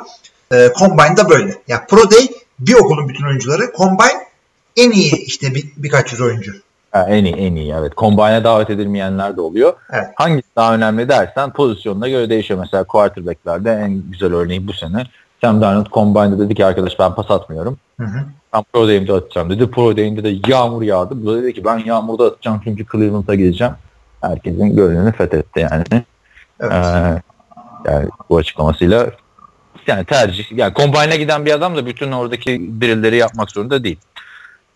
E, Combine'da böyle. Ya Pro Day bir okulun bütün oyuncuları. Combine en iyi işte bir, birkaç yüz oyuncu. Ha, en iyi en iyi evet. Combine'e davet edilmeyenler de oluyor. Evet. Hangisi daha önemli dersen pozisyonuna göre değişiyor. Mesela quarterback'lerde en güzel örneği bu sene. Sam Darnold Combine'da dedi ki arkadaş ben pas atmıyorum. Hı hı. Ben Pro Day'imde atacağım dedi. Pro Day'inde de yağmur yağdı. Bu da dedi ki ben yağmurda atacağım çünkü Cleveland'a gideceğim. Herkesin gönlünü fethetti yani. Evet. Ee, yani bu açıklamasıyla yani tercih. Yani Combine'a giden bir adam da bütün oradaki drillleri yapmak zorunda değil.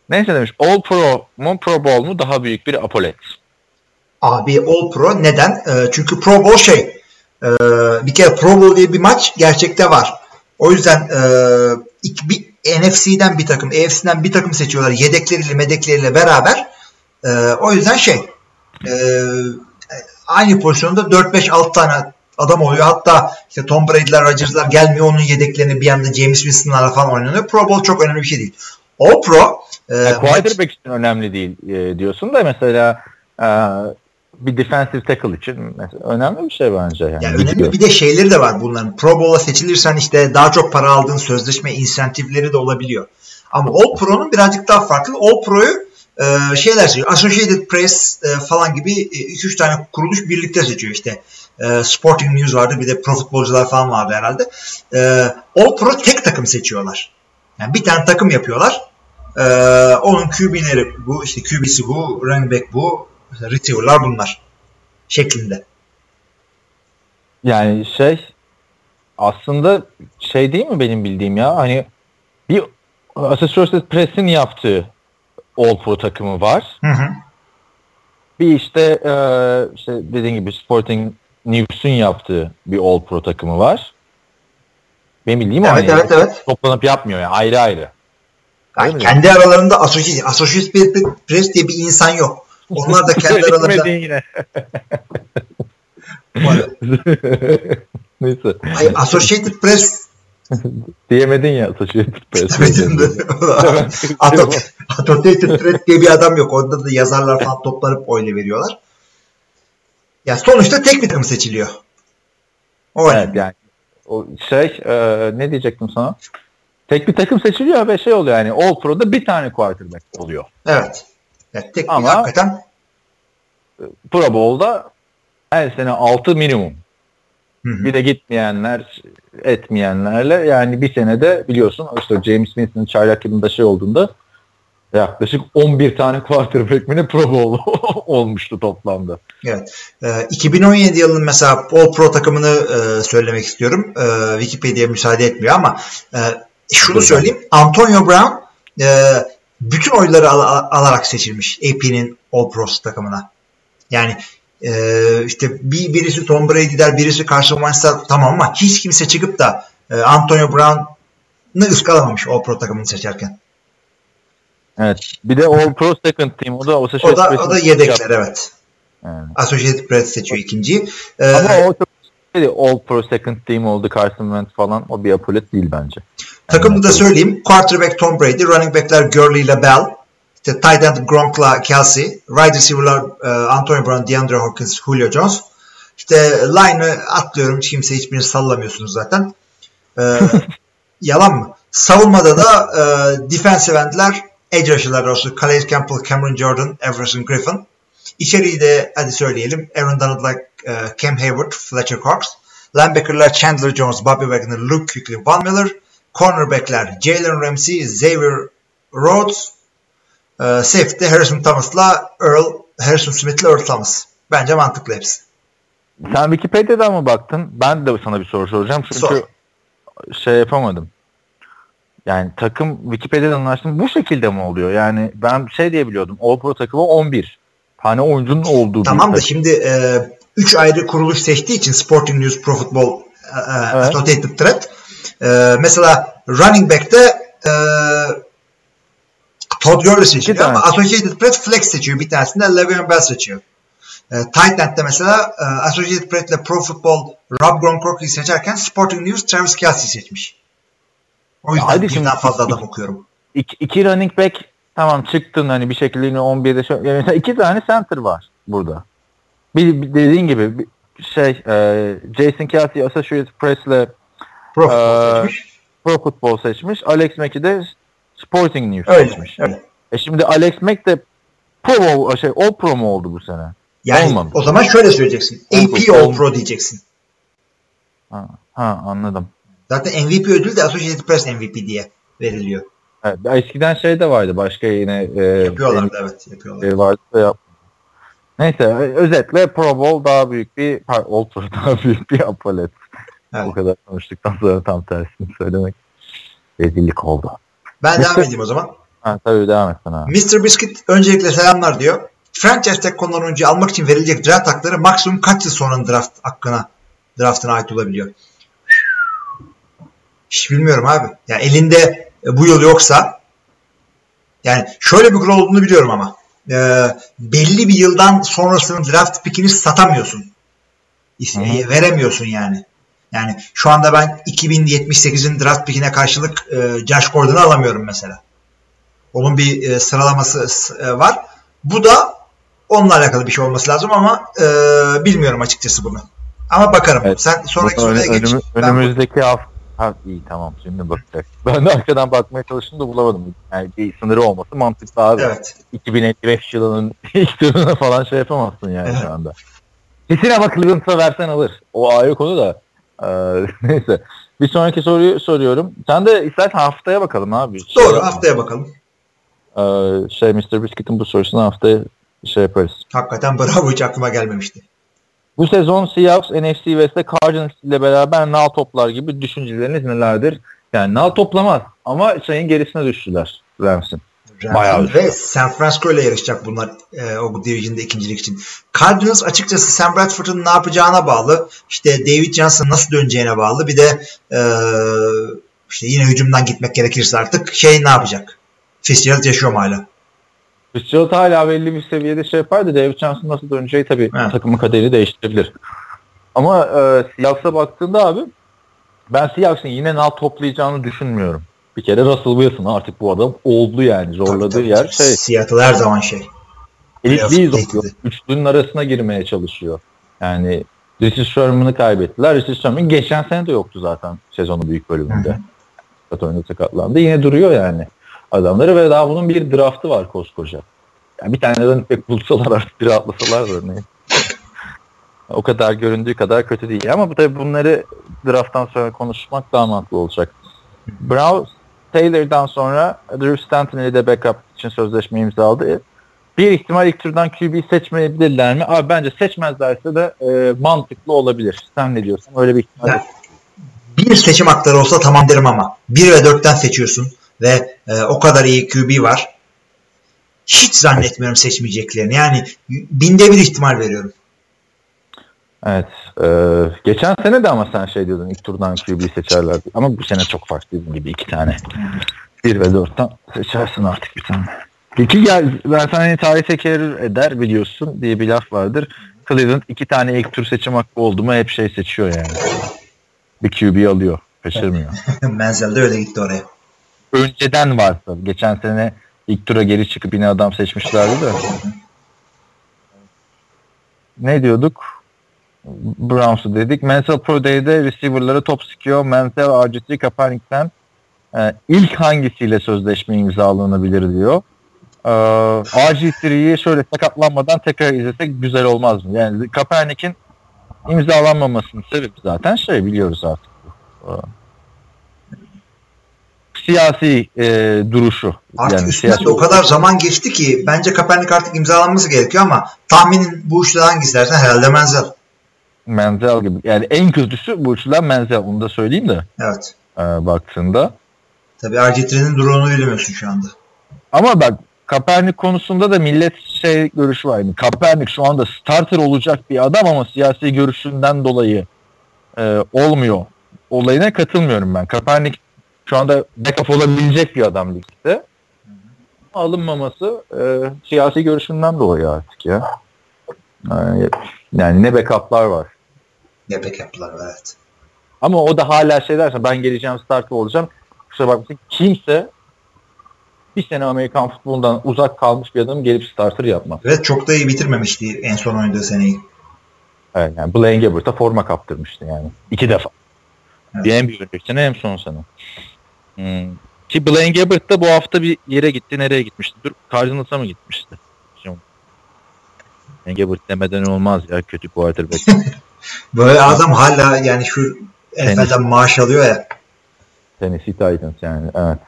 Neyse demiş All Pro mu Pro Bowl mu daha büyük bir apolet. Abi All Pro neden? E, çünkü Pro Bowl şey e, bir kere Pro Bowl diye bir maç gerçekte var. O yüzden e, iki, bir, NFC'den bir takım, AFC'den bir takım seçiyorlar yedekleriyle medekleriyle beraber. E, o yüzden şey e, aynı pozisyonda 4-5-6 tane adam oluyor. Hatta işte Tom Brady'ler, Rodgers'lar gelmiyor. Onun yedeklerini bir anda James Winston'larla falan oynanıyor. Pro Bowl çok önemli bir şey değil. All Pro e, Yani maç- quarterback için önemli değil e, diyorsun da mesela e, bir defensive tackle için mesela önemli bir şey bence. Yani, Ya Gidiyor. önemli bir de şeyleri de var bunların. Pro Bowl'a seçilirsen işte daha çok para aldığın sözleşme insentifleri de olabiliyor. Ama All Pro'nun birazcık daha farklı. All Pro'yu e, şeyler seçiyor. Associated Press e, falan gibi 2-3 tane kuruluş birlikte seçiyor işte. E, Sporting News vardı bir de Pro Futbolcular falan vardı herhalde. E, All Pro tek takım seçiyorlar. Yani bir tane takım yapıyorlar. E, onun QB'leri bu, işte QB'si bu, running back bu, receiver'lar bunlar şeklinde. Yani şey aslında şey değil mi benim bildiğim ya hani bir Associated Press'in yaptığı All Pro takımı var. Hı hı. Bir işte e, işte dediğin gibi Sporting News'un yaptığı bir All Pro takımı var. Benim bildiğim o Evet, hani evet, evet. toplanıp yapmıyor yani ayrı ayrı. Yani kendi aralarında Associated, Associated Press diye bir insan yok. Onlar da kendi aralarında yine. Neyse. Hayır, Associated Press Diyemedin ya Associated Press. Demedim de. Associated Press diye bir adam yok. Orada da yazarlar falan toplanıp oyla veriyorlar. Ya sonuçta tek bir takım seçiliyor. O evet önemli. yani o şey e, ne diyecektim sana? Tek bir takım seçiliyor ve şey oluyor yani All Pro'da bir tane quarterback oluyor. Evet. Ya tek bir Ama- hakikaten Pro Bowl'da her sene 6 minimum. Hı hı. Bir de gitmeyenler etmeyenlerle yani bir senede biliyorsun işte James Winston'ın çaylak yılında şey olduğunda yaklaşık 11 tane quarterback mi ne Pro Bowl olmuştu toplamda. Evet. Ee, 2017 yılının mesela All Pro takımını e, söylemek istiyorum. Ee, Wikipedia müsaade etmiyor ama e, şunu Buyurun. söyleyeyim. Antonio Brown e, bütün oyları al- al- alarak seçilmiş AP'nin All Pros takımına. Yani e, işte bir birisi Tom Brady der, birisi Carson Wentz tamam ama hiç kimse çıkıp da e, Antonio Brown'ı ıskalamamış All Pro takımını seçerken. Evet. Bir de All Pro Second Team o da o, O da, o da yedekler evet. Yani. Associated Press seçiyor ikinciyi. Ee, Ama o çok şey, All Pro Second Team oldu Carson Wentz falan o bir apolet değil bence. Takımı da Yani- söyleyeyim. Quarterback Tom Brady, running backler Gurley ile Bell, işte tight end Gronk'la Kelsey, wide receiver'lar e, Antonio Brown, DeAndre Hopkins, Julio Jones. İşte line'ı atlıyorum. Hiç kimse hiçbirini sallamıyorsunuz zaten. E, yalan mı? Savunmada da e, defensive endler edge rusher'lar olsun. Calais Campbell, Cameron Jordan, Everson Griffin. İçeriği de hadi söyleyelim. Aaron Donald, e, Cam Hayward, Fletcher Cox. Linebacker'lar Chandler Jones, Bobby Wagner, Luke Kuechly, Von Miller. Cornerback'ler Jalen Ramsey, Xavier Rhodes. E, safety Harrison Thomas'la Earl, Harrison Smith'le Earl Thomas. Bence mantıklı hepsi. Sen Wikipedia'dan mı baktın? Ben de sana bir soru soracağım. Çünkü Sor. şey yapamadım. Yani takım Wikipedia'dan açtım. Bu şekilde mi oluyor? Yani ben şey diye biliyordum. All Pro takımı 11 tane oyuncunun olduğu Tamam da takım. şimdi 3 ayrı kuruluş seçtiği için Sporting News, Pro Football, e, e, Evet. Associated Threat. e, mesela running back'te e, Todd Gurley seçiyor ama Associated Press flex seçiyor. Bir tanesinde Le'Veon Bell seçiyor. E, tight end'de mesela e, Associated Press ile Pro Football Rob Gronkowski'yi seçerken Sporting News Travis Kelsey seçmiş. O yüzden hadi birden şimdi- fazla adam okuyorum. İki, iki running back tamam çıktın hani bir şekilde yine 11'de şöyle. Yani mesela iki tane center var burada. Bir, bir dediğin gibi bir şey e, Jason Kelsey Associated Press'le Pro Football Ee, seçmiş. Pro Football seçmiş. Alex Mack'i de Sporting News Öyle. seçmiş. öyle. E şimdi Alex Mack de Pro şey All Pro mu oldu bu sene? Yani Olmamış. o zaman şöyle söyleyeceksin. AP All. Pro diyeceksin. Ha, ha anladım. Zaten MVP ödülü de Associated Press MVP diye veriliyor. Evet, eskiden şey de vardı başka yine e, Yapıyorlar da evet yapıyorlar. vardı da yap. Neyse özetle Pro Bowl daha büyük bir All Pro daha büyük bir apolet. Evet. Bu kadar konuştuktan sonra tam tersini söylemek rezillik oldu. Ben devam Mr. edeyim o zaman. Ha, tabii devam et sana. Mr. Biscuit öncelikle selamlar diyor. Franchise tag konulan oyuncuyu almak için verilecek draft hakları maksimum kaç yıl sonra draft hakkına draftına ait olabiliyor? Hiç bilmiyorum abi. Ya elinde e, bu yıl yoksa yani şöyle bir kural olduğunu biliyorum ama e, belli bir yıldan sonrasının draft pickini satamıyorsun. İs- Hı veremiyorsun yani. Yani şu anda ben 2078'in draft pickine karşılık e, Josh Gordon'u alamıyorum mesela. Onun bir e, sıralaması e, var. Bu da onunla alakalı bir şey olması lazım ama e, bilmiyorum açıkçası bunu. Ama bakarım. Evet. Sen sonraki soruya geç. önümü- Ben- önümüzdeki hafta ha, iyi tamam şimdi bakacak. Ben de arkadan bakmaya çalıştım da bulamadım. Yani bir sınırı olması mantıklı abi. evet. 2055 yılının ilk turuna falan şey yapamazsın yani Evet. şu anda. Kesin ama Cleveland'a versen alır. O ayrı konu da. Ee, neyse. Bir sonraki soruyu soruyorum. Sen de istersen haftaya bakalım abi. Şey Doğru yapma. haftaya bakalım. Ee, şey Mr. Biscuit'in bu sorusunu haftaya şey yaparız. Hakikaten bravo hiç aklıma gelmemişti. Bu sezon Seahawks NFC West'te Cardinals ile beraber nal toplar gibi düşünceleriniz nelerdir? Yani nal toplamaz ama şeyin gerisine düştüler Rams'in. Bayağı ve San Francisco ile yarışacak bunlar e, o division'da ikincilik için. Cardinals açıkçası Sam Bradford'un ne yapacağına bağlı. İşte David Johnson nasıl döneceğine bağlı. Bir de e, işte yine hücumdan gitmek gerekirse artık şey ne yapacak? Fitzgerald yaşıyor mu hala? Fitzgerald hala belli bir seviyede şey yapar da David Johnson nasıl döneceği tabii Evet. takımın kaderini değiştirebilir. Ama e, Seahawks'a baktığında abi Ben Seahawks'ın yine nal toplayacağını düşünmüyorum. Bir kere Russell Wilson artık bu adam oldu yani. Zorladığı Tabii, tabii. yer şey. Seattle her zaman şey. Elitliği zorluyor. Üçlünün arasına girmeye çalışıyor. Yani Richard Sherman'ı kaybettiler. Richard Sherman geçen sene de yoktu zaten sezonun büyük bölümünde. Sakat oyunda sakatlandı. Yine duruyor yani adamları ve daha bunun bir draftı var koskoca. Yani bir tane running back bulsalar artık bir atlasalar da örneğin. O kadar göründüğü kadar kötü değil. Ama bu tabii bunları drafttan sonra konuşmak daha mantıklı olacak. Brown Taylor'dan sonra Drew Stanton ile de backup için sözleşme imzaladı. Bir ihtimal ilk turdan QB seçmeyebilirler mi? Abi bence seçmezlerse de e, mantıklı olabilir. Sen ne diyorsun? Öyle bir ihtimal. Ya, bir seçim hakları olsa tamam derim ama 1 ve 4'ten seçiyorsun ve e, o kadar iyi QB var. Hiç zannetmiyorum seçmeyeceklerini. Yani binde bir ihtimal veriyorum. Evet. E, geçen sene de ama sen şey diyordun ilk turdan QB seçerler. diye. Ama bu sene çok farklı gibi iki tane. Bir ve dörtten seçersin artık bir tane. İki gel zaten hani tarih teker eder biliyorsun diye bir laf vardır. Cleveland iki tane ilk tur seçim hakkı oldu mu hep şey seçiyor yani. Bir QB alıyor. Kaçırmıyor. Menzel de öyle gitti oraya. Önceden varsa. Geçen sene ilk tura geri çıkıp yine adam seçmişlerdi de. Ne diyorduk? Browns'u dedik. Menzel Pro Day'de receiver'ları top sıkıyor. Menzel, RGT, Kaepernick'ten e, ilk hangisiyle sözleşme imzalanabilir diyor. E, RG3'yi şöyle sakatlanmadan tekrar izlesek güzel olmaz mı? Yani Kaepernick'in imzalanmamasının sebebi zaten şey biliyoruz artık. E, siyasi e, duruşu. Artık yani üstünden siyasi o kadar zaman geçti ki bence Kaepernick artık imzalanması gerekiyor ama tahminin bu üçlüden hangisi dersen herhalde Menzel. Menzel gibi. Yani en kötüsü bu üçlüden Menzel. Onu da söyleyeyim de Evet. e, baktığında. Tabii RG3'nin durumunu bilmiyorsun şu anda. Ama bak Kaepernick konusunda da millet şey görüşü var. Yani Kaepernick şu anda starter olacak bir adam ama siyasi görüşünden dolayı e, olmuyor. Olayına katılmıyorum ben. Kaepernick şu anda backup olabilecek bir adam ligde. Alınmaması e, siyasi görüşünden dolayı artık ya. Yani, yani ne backup'lar var. Ne backup'lar var evet. Ama o da hala şey derse ben geleceğim starter olacağım. Kusura bakmasın kimse bir sene Amerikan futbolundan uzak kalmış bir adam gelip starter yapmaz. Evet çok da iyi bitirmemişti en son oynadığı seneyi. Evet, yani Blaine Gabbert'a forma kaptırmıştı yani. İki defa. Evet. Bir hem bir önceki sene hem son sene. Hmm. Ki Blaine Gabbert da bu hafta bir yere gitti. Nereye gitmişti? Dur, Cardinals'a mı gitmişti? Şimdi. Blaine Gabbert demeden olmaz ya kötü quarterback. Böyle adam hala yani şu NFL'den maaş alıyor ya. Tennessee Titans yani evet.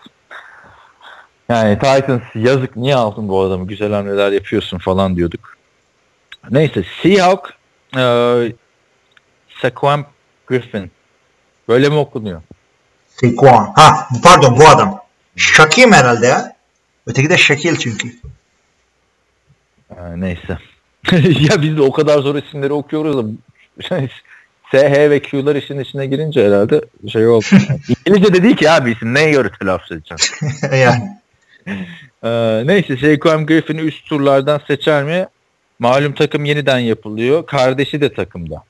Yani Titans yazık niye aldın bu adamı güzel hamleler yapıyorsun falan diyorduk. Neyse Seahawk e, Saquon Griffin böyle mi okunuyor? Saquon. Ha pardon bu adam. Shakim herhalde ya. Öteki de Şakil çünkü. E, neyse. ya biz de o kadar zor isimleri okuyoruz da SH ve Q'lar işin içine girince herhalde şey oldu. İngilizce de değil ki abi isim. Neye göre telaffuz edeceğim? yani. Ee, neyse Saquon Griffin'i üst turlardan seçer mi? Malum takım yeniden yapılıyor. Kardeşi de takımda.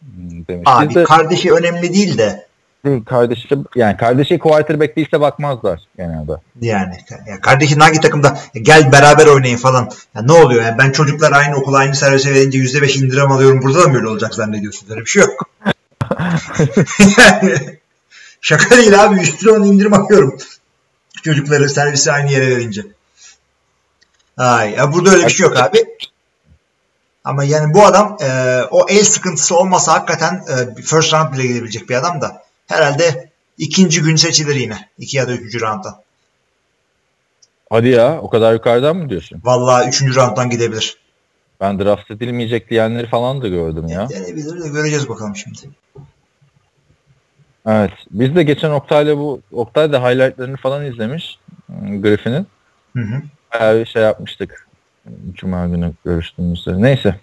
Hmm, demiş. Abi de kardeşi önemli değil de değil, kardeşi yani kardeşi quarterback değilse bakmazlar genelde. yani ya kardeşin hangi takımda gel beraber oynayın falan. Ya ne oluyor? Yani ben çocuklar aynı okula aynı servise verince %5 indirim alıyorum. Burada da mı öyle olacak zannediyorsun? Öyle bir şey yok. şaka değil abi. Üstüne onu indirim alıyorum. Çocukları servise aynı yere verince. Ay, ya burada öyle bir şey yok abi. Ama yani bu adam e, o el sıkıntısı olmasa hakikaten e, first round bile gidebilecek bir adam da herhalde ikinci gün seçilir yine. iki ya da üçüncü rounddan. Hadi ya o kadar yukarıdan mı diyorsun? Vallahi üçüncü rounddan gidebilir. Ben draft edilmeyecek diyenleri falan da gördüm ya. Denebilir de göreceğiz bakalım şimdi. Evet. Biz de geçen Oktay'la bu Oktay da highlightlarını falan izlemiş hmm, Griffin'in. Hı hı. Bayağı bir şey yapmıştık. Cuma günü görüştüğümüzde. Neyse.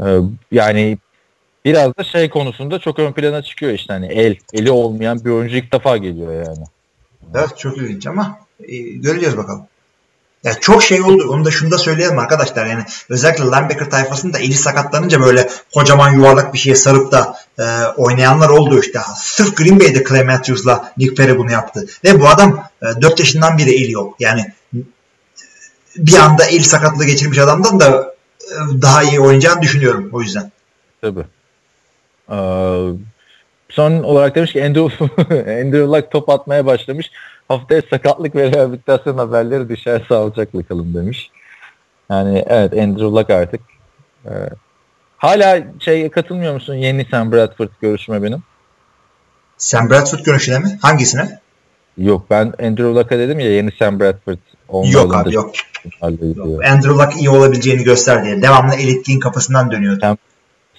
Ee, yani biraz da şey konusunda çok ön plana çıkıyor işte hani el eli olmayan bir oyuncu ilk defa geliyor yani. Evet çok ilginç ama e, göreceğiz bakalım. Ya çok şey oldu. Onu da şunu da söyleyelim arkadaşlar. Yani özellikle linebacker tayfasında eli sakatlanınca böyle kocaman yuvarlak bir şeye sarıp da e, oynayanlar oldu işte. Sırf Green Bay'de Clay Matthews'la Nick Perry bunu yaptı. Ve bu adam e, 4 yaşından beri eli yok. Yani bir anda el sakatlığı geçirmiş adamdan da e, daha iyi oynayacağını düşünüyorum o yüzden. Tabii. Ee, son olarak demiş ki Andrew, Andrew Luck top atmaya başlamış. Haftaya sakatlık ve rehabilitasyon haberleri düşer sağlıcakla kalın demiş. Yani evet Andrew Luck artık. Ee, hala şey katılmıyor musun yeni Sam Bradford görüşme benim? Sam Bradford görüşüne mi? Hangisine? Yok ben Andrew Luck'a dedim ya yeni Sam Bradford Yok abi yok. yok. Andrew Luck iyi olabileceğini göster diye. Devamlı elitliğin kapısından dönüyordu. Sam,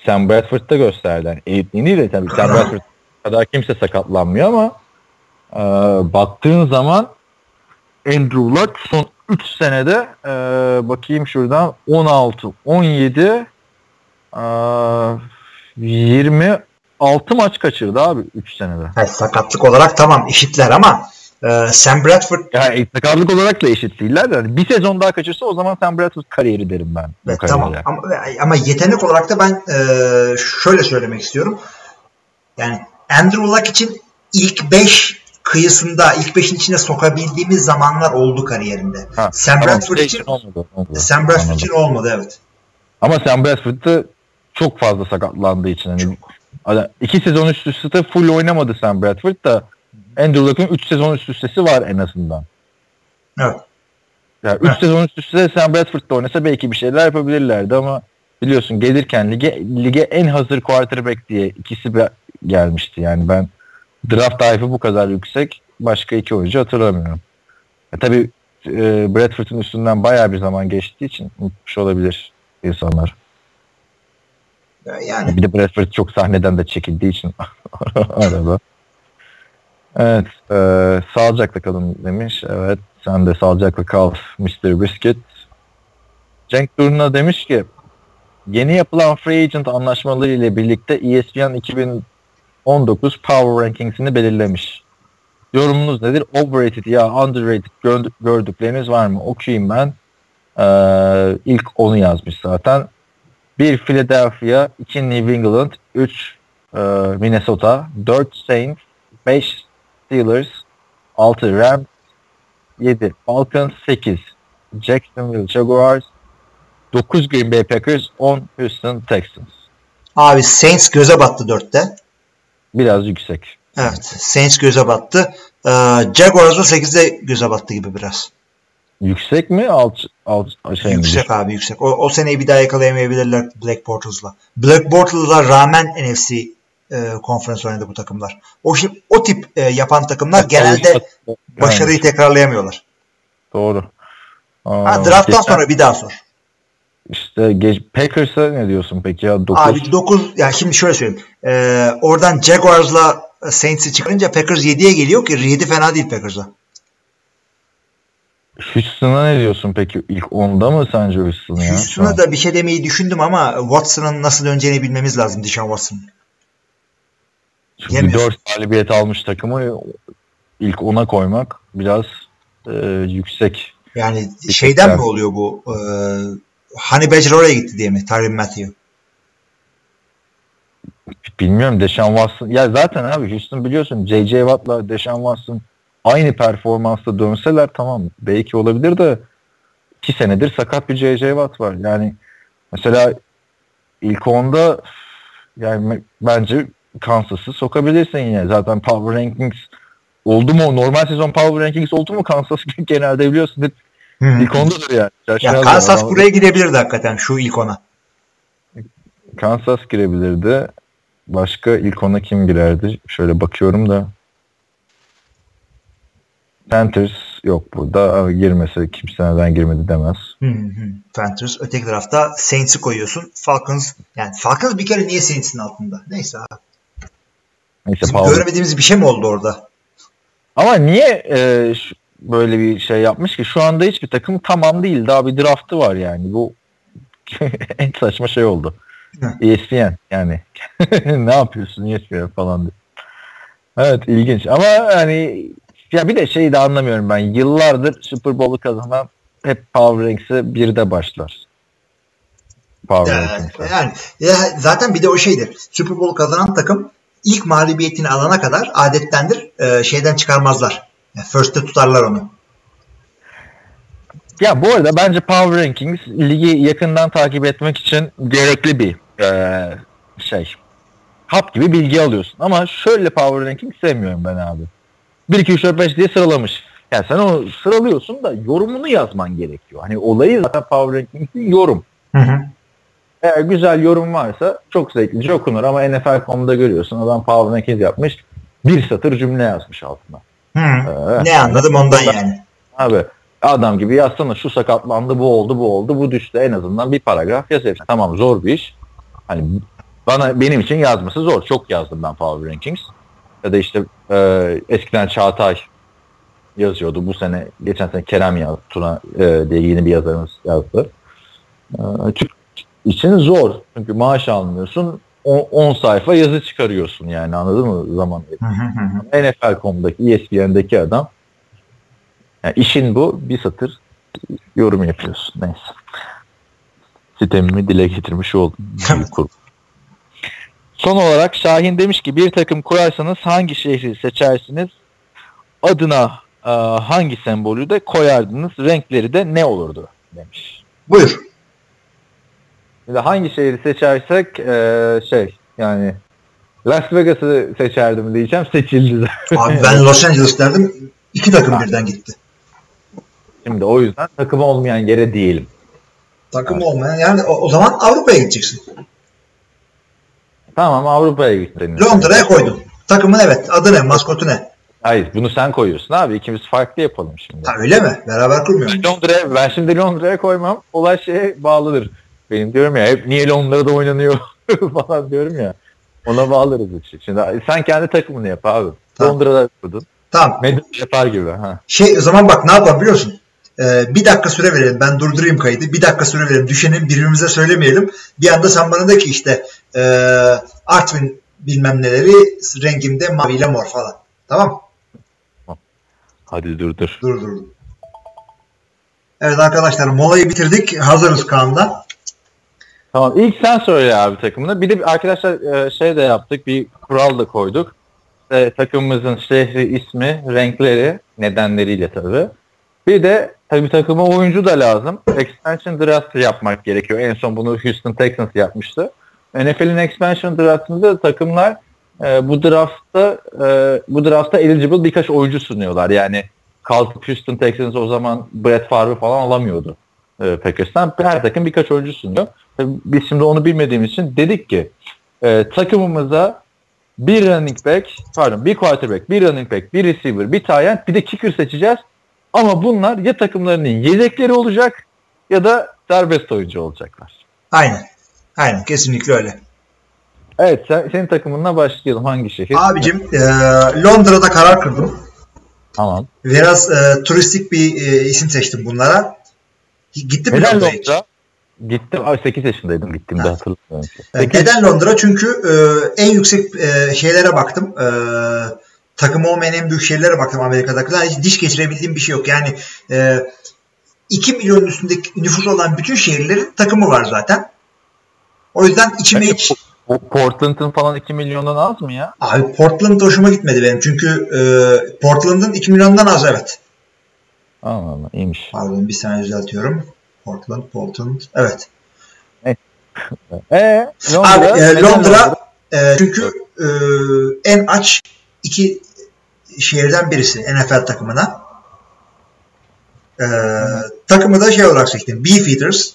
Sam Bradford'da gösterdi. Elitliğini de tabii Sam Bradford kadar kimse sakatlanmıyor ama e, baktığın zaman Andrew Luck son 3 senede e, bakayım şuradan 16, 17 e, 26 maç kaçırdı abi 3 senede. Evet, sakatlık olarak tamam eşitler ama e, Sam Bradford yani sakatlık olarak da eşit değiller de yani bir sezon daha kaçırsa o zaman Sam Bradford kariyeri derim ben. Evet, tamam ama, ama yetenek olarak da ben e, şöyle söylemek istiyorum. Yani Andrew Luck için ilk 5 kıyısında ilk 5'in içine sokabildiğimiz zamanlar oldu kariyerinde. Ha, Sam tamam, Bradford için olmadı, olmadı. Sam Bradford Anladım. için olmadı evet. Ama Sam Bradford'da çok fazla sakatlandığı için hani çok. iki sezon üst üste full oynamadı Sam Bradford da Andrew Luck'ın 3 sezon üst üstesi var en azından. Evet. Yani 3 evet. sezon üst üste Sam Bradford'da oynasa belki bir şeyler yapabilirlerdi ama biliyorsun gelirken lige lige en hazır quarterback diye ikisi gelmişti. Yani ben draft hype'ı bu kadar yüksek başka iki oyuncu hatırlamıyorum. E, tabii e, Bradford'un üstünden bayağı bir zaman geçtiği için unutmuş olabilir insanlar. Yani. Bir de Bradford çok sahneden de çekildiği için arada. Evet. E, sağlıcakla kalın demiş. Evet. Sen de sağlıcakla kal Mr. Biscuit. Cenk Durna demiş ki yeni yapılan free agent anlaşmaları ile birlikte ESPN 2019 Power Rankings'ini belirlemiş. Yorumunuz nedir? Overrated ya underrated gördükleriniz var mı? Okuyayım ben. Ee, ilk onu yazmış zaten. 1 Philadelphia, 2 New England, 3 e, Minnesota, 4 Saints, 5 Steelers, 6 Rams, 7 Falcons, 8 Jacksonville Jaguars, 9 Green Bay Packers, 10 Houston Texans. Abi Saints göze battı 4'te. Biraz yüksek. Evet. Saints göze battı. Ee, Jaguars da 8'de göze battı gibi biraz. Yüksek mi? Alt, alt şey yüksek mi? abi yüksek. O, o seneyi bir daha yakalayamayabilirler Black Bortles'la. Black Bortles'la rağmen NFC e, konferans oynadı bu takımlar. O o tip e, yapan takımlar genelde başarıyı tekrarlayamıyorlar. Doğru. Aa, ha, drafttan geçen, sonra bir daha sor. İşte geç, Packers'a ne diyorsun peki ya? 9. Abi 9 ya şimdi şöyle söyleyeyim. Ee, oradan Jaguars'la Saints'i çıkarınca Packers 7'ye geliyor ki 7 fena değil Packers'a. Houston'a ne diyorsun peki? İlk 10'da mı sence Houston ya? Houston'a da bir şey demeyi düşündüm ama Watson'ın nasıl döneceğini bilmemiz lazım Deshaun Watson. Çünkü 4 galibiyet almış takımı ilk 10'a koymak biraz e, yüksek. Yani şeyden mi oluyor bu? E, Honey Badger oraya gitti diye mi? Tyron Matthew. Bilmiyorum Deshaun Watson. Ya zaten abi Houston biliyorsun J.J. Watt'la Deshaun Watson aynı performansta dönseler tamam belki olabilir de iki senedir sakat bir J.J. Watt var. Yani mesela ilk onda yani bence Kansas'ı sokabilirsin yine. Zaten Power Rankings oldu mu? Normal sezon Power Rankings oldu mu Kansas genelde biliyorsun hep Hmm. İlk ondadır yani. ya Kansas ama. buraya gidebilirdi hakikaten şu ilk ona. Kansas girebilirdi. Başka ilk ona kim girerdi? Şöyle bakıyorum da. Panthers yok burada. Girmese kimse neden girmedi demez. Hı hı. Panthers. Öteki tarafta Saints'i koyuyorsun. Falcons. Yani Falcons bir kere niye Saints'in altında? Neyse abi. Neyse, Bizim görmediğimiz bir şey mi oldu orada? Ama niye e, şu, böyle bir şey yapmış ki şu anda hiçbir takım tamam değil. Daha bir draftı var yani. Bu en saçma şey oldu. ESPN yani. ne yapıyorsun ESPN falan diye. Evet ilginç ama hani ya bir de şeyi de anlamıyorum ben. Yıllardır Super Bowl'u kazanan hep Power Ranks'e bir de başlar. Power Yani, yani ya zaten bir de o şeydir. Super Bowl kazanan takım ilk mağlubiyetini alana kadar adettendir e, şeyden çıkarmazlar. Yani first'te tutarlar onu. Ya bu arada bence Power Rankings ligi yakından takip etmek için gerekli bir eee, şey. Hap gibi bilgi alıyorsun. Ama şöyle Power Ranking sevmiyorum ben abi. 1, 2, 3, 4, 5 diye sıralamış. Yani sen onu sıralıyorsun da yorumunu yazman gerekiyor. Hani olayı zaten Power Rankings'in yorum. Hı hı. Eğer güzel yorum varsa çok zevklice okunur ama NFL.com'da görüyorsun adam Power Rankings yapmış. Bir satır cümle yazmış altına. Hı. Ee, Ne anladım ondan yani. Abi adam gibi yazsana şu sakatlandı bu oldu bu oldu bu düştü en azından bir paragraf yaz. Tamam zor bir iş. Hani bana benim için yazması zor. Çok yazdım ben Power Rankings. Ya da işte e, eskiden Çağatay yazıyordu. Bu sene geçen sene Kerem yazdı. Tuna e, diye yeni bir yazarımız yazdı. E, Türk için zor. Çünkü maaş almıyorsun. 10 sayfa yazı çıkarıyorsun yani anladın mı zaman. NFL.com'daki, ESPN'deki adam yani işin bu. Bir satır yorum yapıyorsun. Neyse. Sistemimi dile getirmiş oldum. Son olarak Şahin demiş ki bir takım kurarsanız hangi şehri seçersiniz? Adına e, hangi sembolü de koyardınız? Renkleri de ne olurdu? Demiş. Buyur. Şimdi hangi şehri seçersek e, şey yani Las Vegas'ı seçerdim diyeceğim. Seçildi de. Abi ben Los Angeles derdim. İki takım birden gitti. Şimdi o yüzden takım olmayan yere değilim. Takım olmayan yani o, o zaman Avrupa'ya gideceksin. Tamam Avrupa'ya gittin. Londra'ya koydun. Takımın evet adı ne maskotu ne? Hayır bunu sen koyuyorsun abi. İkimiz farklı yapalım şimdi. Ha öyle mi? Beraber kurmuyor Ben Londra'ya ben şimdi Londra'ya koymam. Olay şeye bağlıdır. Benim diyorum ya hep niye Londra'da oynanıyor falan diyorum ya. Ona bağlarız işi. Şimdi sen kendi takımını yap abi. Tamam. Londra'da kurdun. Tamam. Medya yapar gibi. Ha. Şey o zaman bak ne yapalım biliyor musun? Ee, bir dakika süre verelim. Ben durdurayım kaydı. Bir dakika süre verelim. Düşenin birbirimize söylemeyelim. Bir anda sen bana de ki işte e, Artvin bilmem neleri rengimde maviyle mor falan. Tamam. Hadi dur dur. Dur dur. Evet arkadaşlar molayı bitirdik. Hazırız Kaan'da. Tamam ilk sen söyle abi takımını. Bir de arkadaşlar e, şey de yaptık. Bir kural da koyduk. E, takımımızın şehri, ismi, renkleri nedenleriyle tabii. Bir de tabii takıma oyuncu da lazım. Expansion draft yapmak gerekiyor. En son bunu Houston Texans yapmıştı. NFL'in expansion draftında takımlar e, bu draftta e, bu draftta eligible birkaç oyuncu sunuyorlar. Yani kalkıp Houston Texans o zaman Brett Favre falan alamıyordu e, Packers'tan. Her takım birkaç oyuncu sunuyor. Tabii Biz şimdi onu bilmediğimiz için dedik ki e, takımımıza bir running back, pardon bir quarterback, bir running back, bir receiver, bir tight end, bir de kicker seçeceğiz. Ama bunlar ya takımlarının yedekleri olacak ya da serbest oyuncu olacaklar. Aynen. Aynen kesinlikle öyle. Evet sen, senin takımınla başlayalım. Hangi şehir? Abicim e, Londra'da karar kırdım. Tamam. Biraz e, turistik bir e, isim seçtim bunlara. Gittim Neden Londra'ya hiç? Londra? Gittim. Ay 8 yaşındaydım gittiğimde Ha. hatırlamıyorum. E, Sekiz- Neden Londra? Çünkü e, en yüksek e, şeylere baktım. E, takım olmayan en büyük şehirlere baktım Amerika'dakiler. Hiç diş geçirebildiğim bir şey yok. Yani e, 2 milyonun üstündeki nüfusu olan bütün şehirlerin takımı var zaten. O yüzden içime hiç... O Portland'ın falan 2 milyondan az mı ya? Abi Portland hoşuma gitmedi benim. Çünkü e, Portland'ın 2 milyondan az evet. Allah Allah iyiymiş. Pardon bir saniye düzeltiyorum. Portland, Portland. Evet. Ee, Londra, Abi e, Londra e, çünkü e, en aç iki şehirden birisi NFL takımına. E, takımı da şey olarak seçtim. Beefeaters.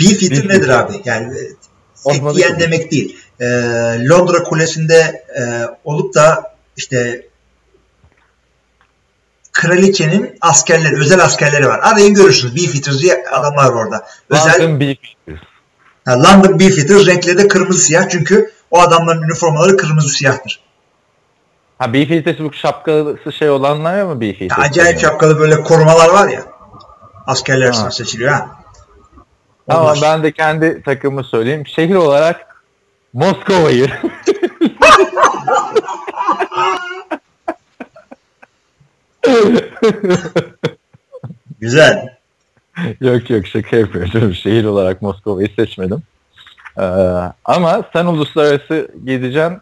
Beefeater nedir abi? Yani et yiyen demek değil. E, Londra Kulesi'nde e, olup da işte kraliçenin askerleri, özel askerleri var. Arayın görürsünüz. Beefeaters diye adamlar var orada. Özel London Beefeaters. Ha, London Beefeaters renkleri de kırmızı siyah çünkü o adamların üniformaları kırmızı siyahtır. Ha Beefeaters bu şapkası şey olanlar mı Beefeaters? acayip şapkalı böyle korumalar var ya. Askerler arasında Ha. seçiliyor ha. Onlar. ben de kendi takımı söyleyeyim. Şehir olarak Moskova'yı. Güzel. yok yok şaka yapıyorum. Şehir olarak Moskova'yı seçmedim. Ee, ama sen uluslararası gideceksin.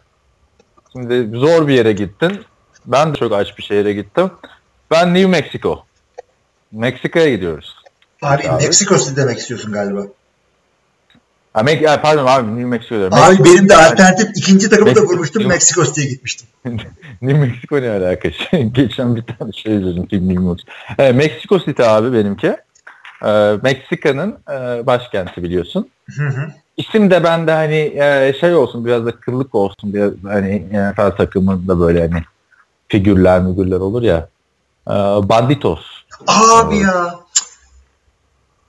Şimdi zor bir yere gittin. Ben de çok aç bir şehre gittim. Ben New Mexico. Meksika'ya gidiyoruz. Abi, Abi. Meksiko City demek istiyorsun galiba. Ya, pardon abi New Mexico diyorum. Abi benim de alternatif ikinci takımı da vurmuştum. Meksiko City'ye gitmiştim. New Mexico ne alakası? Geçen bir tane şey izledim. Film New Mexico. Evet, Mexico City abi benimki. Ee, Meksika'nın e, başkenti biliyorsun. Hı hı. İsim de bende hani e, şey olsun biraz da kırlık olsun biraz hani NFL takımında böyle hani figürler mügürler olur ya. Ee, Banditos. Abi ya.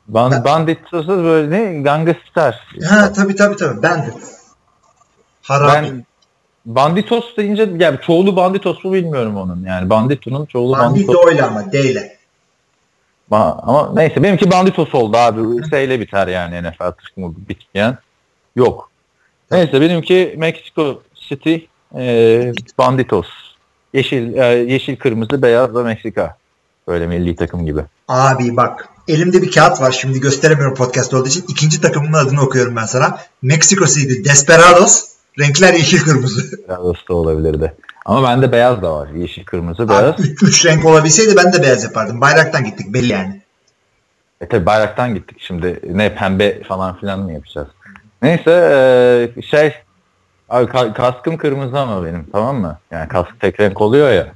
Ban, Ben- Banditos da böyle ne? Gangster. Ha tabii tabii tabii. Ben de. Harabi. Ben Banditos deyince yani çoğulu Banditos mu bilmiyorum onun yani. Bandito'nun çoğulu Bandito Banditos. öyle ama D ile. Ba- Ama neyse benimki Banditos oldu abi. Şeyle biter yani NFL takımı bitmeyen. Yok. Neyse benimki Mexico City e, Banditos. Yeşil e, yeşil kırmızı beyaz da Meksika. Böyle milli takım gibi. Abi bak elimde bir kağıt var şimdi gösteremiyorum podcast olduğu için. ikinci takımın adını okuyorum ben sana. Mexico City Desperados. Renkler yeşil kırmızı. Beyaz da olabilirdi. Ama bende beyaz da var. Yeşil kırmızı beyaz. Abi, üç, üç renk olabilseydi ben de beyaz yapardım. Bayraktan gittik belli yani. E tabi bayraktan gittik şimdi. Ne pembe falan filan mı yapacağız? Neyse e, şey abi ka- kaskım kırmızı ama benim tamam mı? Yani kask tek renk oluyor ya.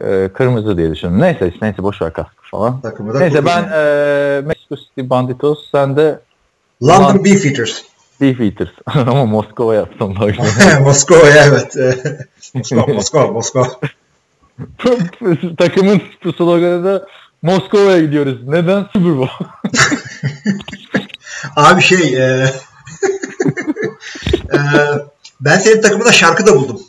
E, kırmızı diye düşündüm. Neyse neyse boş ver kaskı falan. Takımı da Neyse ben e, Mexico City Banditos sen de London Lan- Beefeaters. Beef Eaters. ama Moskova yaptım. bak. Moskova'ya evet. Moskova, Moskova, Moskova. Takımın sloganı da Moskova'ya gidiyoruz. Neden? Super Bowl. Abi şey e, e, ben senin takımında şarkı da buldum.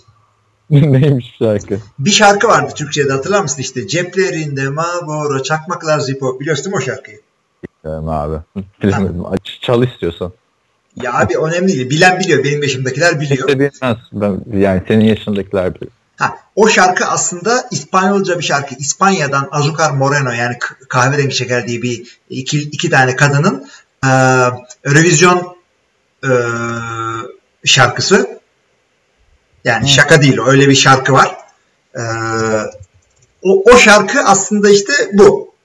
Neymiş şarkı? Bir şarkı vardı Türkçe'de hatırlar mısın işte ceplerinde Marlboro çakmaklar Zippo biliyorsun değil mi o şarkıyı? Bilmiyorum abi. Bilemedim. Aç, çal istiyorsan. Ya abi önemli değil. Bilen biliyor. Benim yaşımdakiler biliyor. Kimse bilmez. Ben, yani senin yaşındakiler bilir. Ha, o şarkı aslında İspanyolca bir şarkı. İspanya'dan Azucar Moreno yani kahverengi şeker diye bir iki, iki tane kadının e, Eurovision e, şarkısı. Yani şaka değil. Öyle bir şarkı var. E, o, o şarkı aslında işte bu.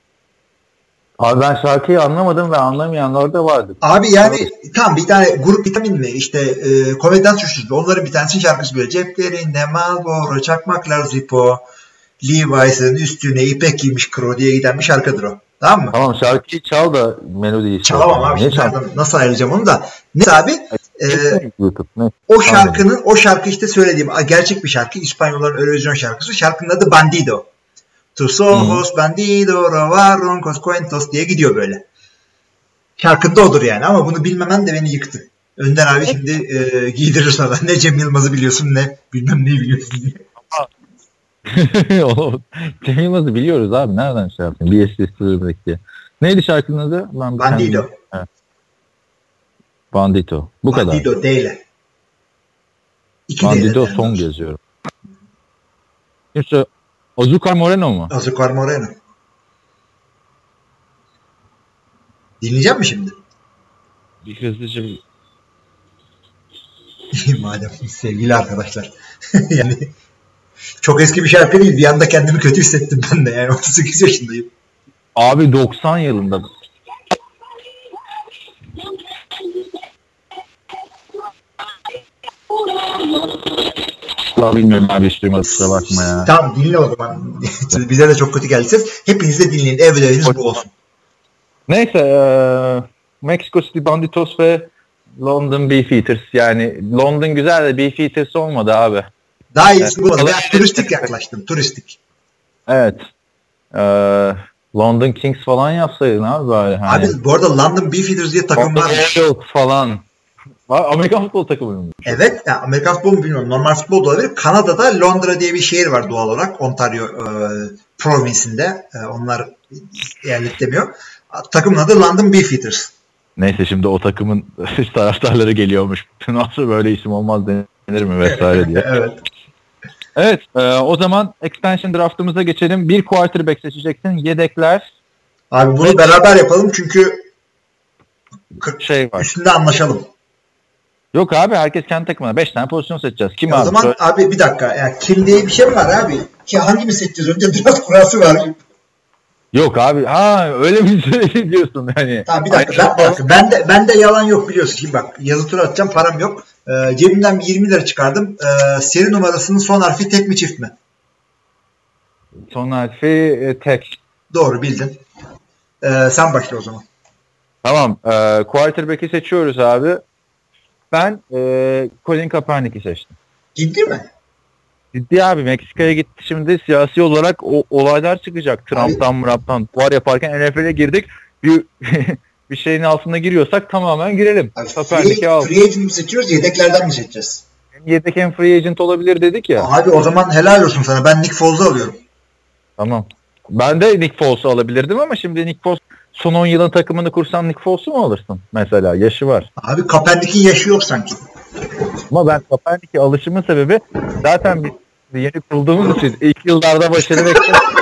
Abi ben şarkıyı anlamadım ve anlamayanlar da vardı. Abi yani tam bir tane grup vitamin mi işte e, komedyen suçlusu onların bir tanesinin şarkısı böyle ceplerinde Marlboro çakmaklar Zippo Levi's'ın üstüne ipek giymiş kro diye giden bir şarkıdır o. Tamam mı? Tamam şarkıyı çal da melodiyi çal. Çalamam abi. Şimdi çal? nereden- nasıl ayıracağım onu da. Neyse abi e, YouTube. Ne? o şarkının o şarkı işte söylediğim gerçek bir şarkı. İspanyolların Eurovision şarkısı. Şarkının adı Bandido. Tus ojos bandido robaron cos cuentos diye gidiyor böyle. Şarkında odur yani ama bunu bilmemen de beni yıktı. Önder abi şimdi e, giydirir sana. Ne Cem Yılmaz'ı biliyorsun ne bilmem neyi biliyorsun diye. Cem Yılmaz'ı biliyoruz abi. Nereden şey yaptın? Bir eski diye. Neydi şarkının adı? Bir Bandido. Evet. Bandito. Bu kadar. Bandido D ile. İki Bandido yani. song yazıyorum. Kimse Azucar Moreno mu? Azucar Moreno. Dinleyecek mi şimdi? Bir hızlıca Madem sevgili arkadaşlar. yani çok eski bir şarkı değil. Bir anda kendimi kötü hissettim ben de. Yani 38 yaşındayım. Abi 90 yılında Vallahi bilmiyorum abi hiç duymadım kusura bakma ya. Tamam dinle o zaman. Bize de çok kötü geldi ses. Hepiniz de dinleyin. Ev ödeviniz bu olsun. Neyse eee Mexico City Banditos ve London Beefeaters yani London güzel de Beefeaters olmadı abi. Daha iyisi bu. Ben turistik yaklaştım. Turistik. Evet. Eee London Kings falan yapsaydın abi bari. Hani. Abi bu arada London Beefeaters diye takım var. Falan. Amerikan futbol takımı mı? Evet. Ya Amerikan futbolu mu bilmiyorum. Normal futbol da olabilir. Kanada'da Londra diye bir şehir var doğal olarak. Ontario e, provinsinde. E, onlar eyalet demiyor. Takımın adı London Beefeaters. Neyse şimdi o takımın taraftarları geliyormuş. Nasıl böyle isim olmaz denir mi vesaire diye. Evet. Evet e, o zaman expansion draftımıza geçelim. Bir quarterback seçeceksin. Yedekler Abi bunu beraber yapalım çünkü Şey var. üstünde anlaşalım. Yok abi herkes kendi takımına 5 tane pozisyon seçeceğiz. Kim Ya o abi? zaman Söyle. abi bir dakika. Yani kill diye bir şey mi var abi? Ki hangimiz seçeceğiz? Önce draft kurası var. Yok abi. Ha öyle bir şey diyorsun hani. Tamam bir dakika. Ben, bir dakika. Ben de ben de yalan yok biliyorsun. Şimdi bak yazı tura atacağım param yok. Ee, cebimden bir 20 lira çıkardım. Ee, seri numarasının son harfi tek mi çift mi? Son harfi e, tek. Doğru bildin. Ee, sen başla o zaman. Tamam. E, quarterback'i seçiyoruz abi. Ben e, Colin Kaepernick'i seçtim. Ciddi mi? Ciddi abi Meksika'ya gitti şimdi siyasi olarak o olaylar çıkacak. Trump'tan Trump'tan duvar yaparken NFL'e girdik. Bir, bir şeyin altına giriyorsak tamamen girelim. Abi, Kaepernick'i free, al. free agent mi seçiyoruz? Yedeklerden mi seçeceğiz? Hem yedek hem free agent olabilir dedik ya. Abi o zaman helal olsun sana. Ben Nick Foles'u alıyorum. Tamam. Ben de Nick Foles'u alabilirdim ama şimdi Nick Foles son 10 yılın takımını kursan Nick Foles'u mu alırsın? Mesela yaşı var. Abi Kaepernick'in yaşı yok sanki. Ama ben Kaepernick'e alışımın sebebi zaten biz yeni kurulduğumuz için ilk yıllarda başarı bekliyoruz.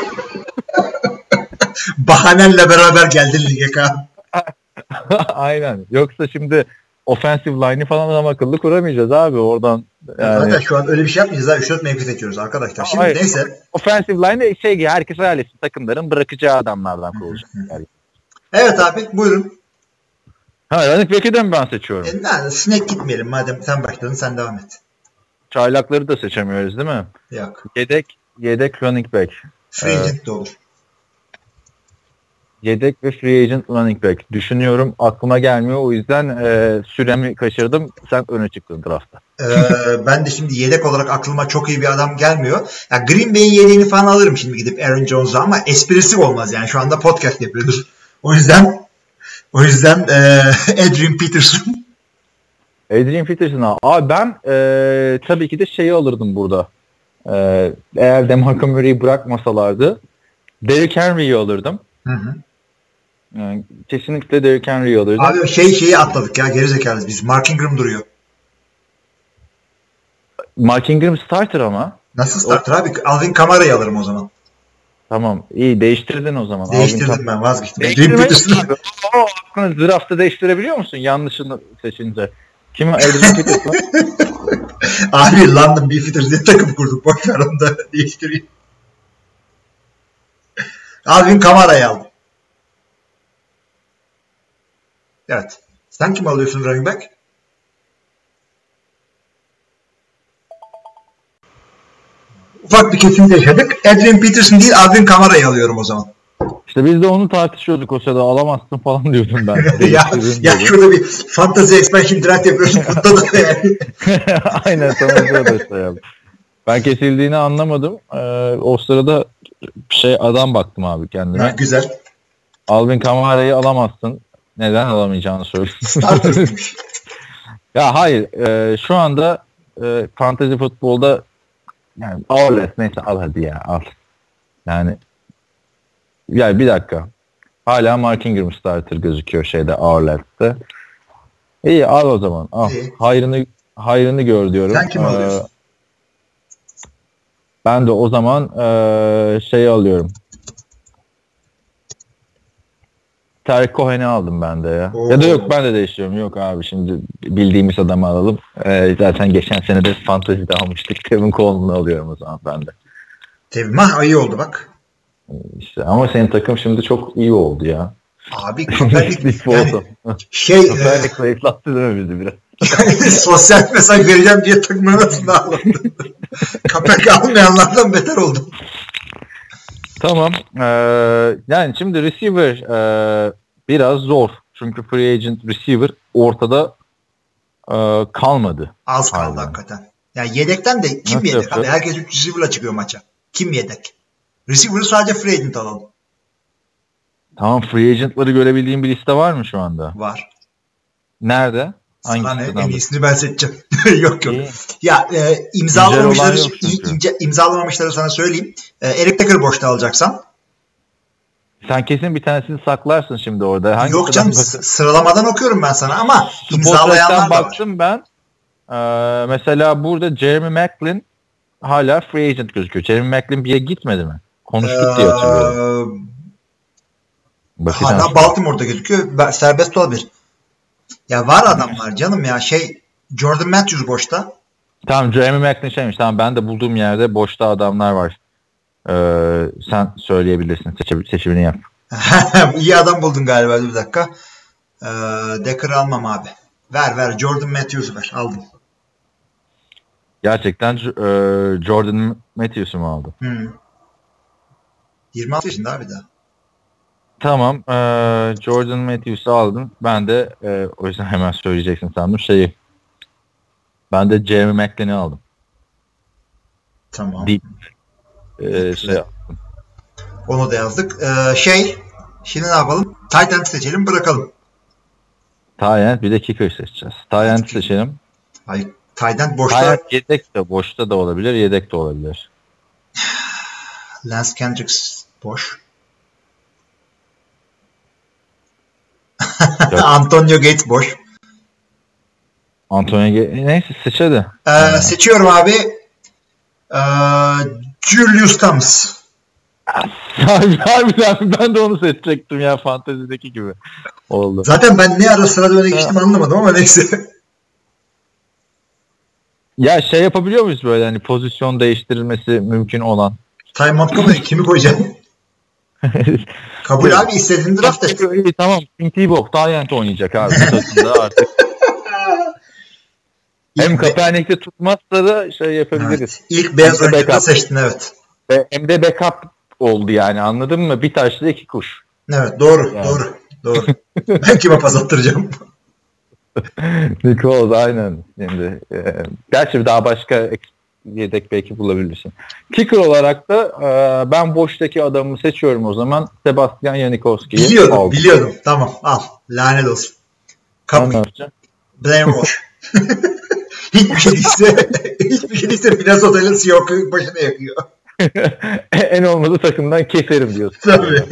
Bahanenle beraber geldin lige Kaan. Aynen. Yoksa şimdi offensive line'i falan adam akıllı kuramayacağız abi oradan. Yani Zaten şu an öyle bir şey yapmayacağız. Daha 3-4 mevki seçiyoruz arkadaşlar. Şimdi Hayır. neyse. offensive line şey herkes hayal etsin takımların bırakacağı adamlardan kurulacak. Yani. Evet abi buyurun. Ha running back'i de mi ben seçiyorum? E, yani sinek gitmeyelim. Madem sen başladın sen devam et. Çaylakları da seçemiyoruz değil mi? Yok. Yedek yedek running back. Free Evet. agent de olur. Yedek ve free agent running back. Düşünüyorum aklıma gelmiyor. O yüzden e, süremi kaçırdım. Sen öne çıktın draftta. Ee, ben de şimdi yedek olarak aklıma çok iyi bir adam gelmiyor. Ya Green Bay'in yedeğini falan alırım şimdi gidip Aaron Jones'a ama esprisi olmaz yani. Şu anda podcast yapıyoruz. O yüzden o yüzden e, Adrian Peterson Adrian Peterson abi. Ben e, tabii ki de şeyi alırdım burada. E, eğer DeMarco Murray'i bırakmasalardı Derrick Henry'i alırdım. Hı hı. Yani kesinlikle Derrick Henry'i alırdım. Abi şey şeyi atladık ya gerizekalıyız biz. Mark Ingram duruyor. Mark Ingram starter ama. Nasıl starter abi? Alvin Kamara'yı alırım o zaman. Tamam iyi değiştirdin o zaman. Alvin Değiştirdim Kam- ben vazgeçtim. Abi. O aklını draft'ta değiştirebiliyor musun yanlışını seçince? Kimi Adrian Peterson? Abi London Beefeaters diye takım kurduk. Boş ver onu da değiştireyim. Alvin Kamara'yı aldım. Evet. Sen kim alıyorsun running back? Ufak bir kesinti yaşadık. Adrian Peterson değil Alvin Kamara'yı alıyorum o zaman. İşte biz de onu tartışıyorduk o sırada alamazsın falan diyordum ben. ya, ya diyordum. şurada bir fantasy expansion draft yapıyoruz. Bunda da yani. Aynen sana da işte ya. Ben kesildiğini anlamadım. Ee, o sırada şey adam baktım abi kendime. Ha, güzel. Alvin Kamara'yı alamazsın. Neden alamayacağını. Starter'mış. ya hayır. e, şu anda e, fantasy futbolda yani al les, neyse al hadi ya al. Yani ya bir dakika. Hala Mark Ingram starter gözüküyor şeyde Outlast'te. İyi al o zaman. Al. İyi. Hayrını hayrını gör diyorum. Sen kimi Ee, alıyorsun? Ben de o zaman ee, şeyi alıyorum. Tarık Cohen'i aldım ben de ya. Oo. Ya da yok ben de değiştiriyorum. Yok abi şimdi bildiğimiz adamı alalım. Ee, zaten geçen sene de Fantasy'de almıştık. Kevin Coleman'ı alıyorum o zaman ben de. Tabii mah iyi oldu bak. İşte ama senin takım şimdi çok iyi oldu ya. Abi Kaepernick Biz yani oldu. şey e, Kaepernick zayıflattı değil mi bizi biraz? yani sosyal mesaj vereceğim diye takımın arasında ağladı. Kaepernick almayanlardan beter oldu. Tamam. Ee, yani şimdi receiver ee, biraz zor. Çünkü free agent receiver ortada ee, kalmadı. Az kaldı Aynen. hakikaten. Yani yedekten de kim Nasıl yedek? yapacağız? Abi herkes 3 receiver'la çıkıyor maça. Kim yedek? Receiver'ı sadece free agent alalım. Tamam free agentları görebildiğim bir liste var mı şu anda? Var. Nerede? Sana ne? En iyisini ben seçeceğim. yok yok. İyi. Ya e, imzalamamışları, ince, imzalamamışları sana söyleyeyim. E, Eric Tucker boşta alacaksan. Sen kesin bir tanesini saklarsın şimdi orada. Hangi yok canım s- sıralamadan okuyorum ben sana ama imzalayanlar da var. baktım ben. Ee, mesela burada Jeremy Macklin hala free agent gözüküyor. Jeremy Macklin bir yere gitmedi mi? Konuştuk diye hatırlıyorum. Ee, Bakacağım. Hala Baltimore'da gözüküyor. Serbest olabilir. Ya var adamlar canım ya şey Jordan Matthews boşta. Tamam Jeremy Macklin şeymiş. Tamam ben de bulduğum yerde boşta adamlar var. Ee, sen söyleyebilirsin. Seçim, seçimini yap. İyi adam buldun galiba bir dakika. Ee, Decker'ı almam abi. Ver ver Jordan Matthews'u ver. Aldım. Gerçekten e, Jordan Matthews'u mu aldı? Hmm. 26 yaşında abi daha. Tamam. e, Jordan Matthews'u aldım. Ben de e, o yüzden hemen söyleyeceksin sandım şeyi. Ben de Jeremy Maclin'i aldım. Tamam. Deep. E, şey, Onu da yazdık. Ee, şey şimdi ne yapalım? Tight end seçelim bırakalım. Tyent bir de kicker seçeceğiz. Tyent seçelim. Hayır. Tight end boşta Tyent yedek de boşta da olabilir, yedek de olabilir. Lance Kendricks boş. Antonio Gates boş. Antonio neyse seç hadi. Ee, seçiyorum abi. Ee, Julius Thomas. Harbiden ben de onu seçecektim ya fantezideki gibi. Oldu. Zaten ben ne ara sırada öne geçtim anlamadım ama neyse. Ya şey yapabiliyor muyuz böyle hani pozisyon değiştirilmesi mümkün olan? Ty Montgomery kimi koyacaksın? Kabul abi istediğin draft et. Tamam. Tim Tebow Tyent oynayacak abi artık. Hem İlk, Kaepernick'te tutmazsa da şey yapabiliriz. evet. İlk beyaz Hem backup. seçtin evet. Ve Hem de backup oldu yani anladın mı? Bir taşla iki kuş. Evet doğru Yani. doğru doğru. ben kime pas attıracağım? Nichols aynen. Şimdi, e, gerçi daha başka ek- yedek belki bulabilirsin. Kicker olarak da e, ben boştaki adamı seçiyorum o zaman. Sebastian Janikowski'yi biliyordum aldım. biliyordum. Tamam al. Lanet olsun. Ben Kap ne yapacağım? Blaine. Değilse hiçbir şey değilse Minnesota'nın Seahawks'ın başına yakıyor. en olmadı takımdan keserim diyorsun. Tabii.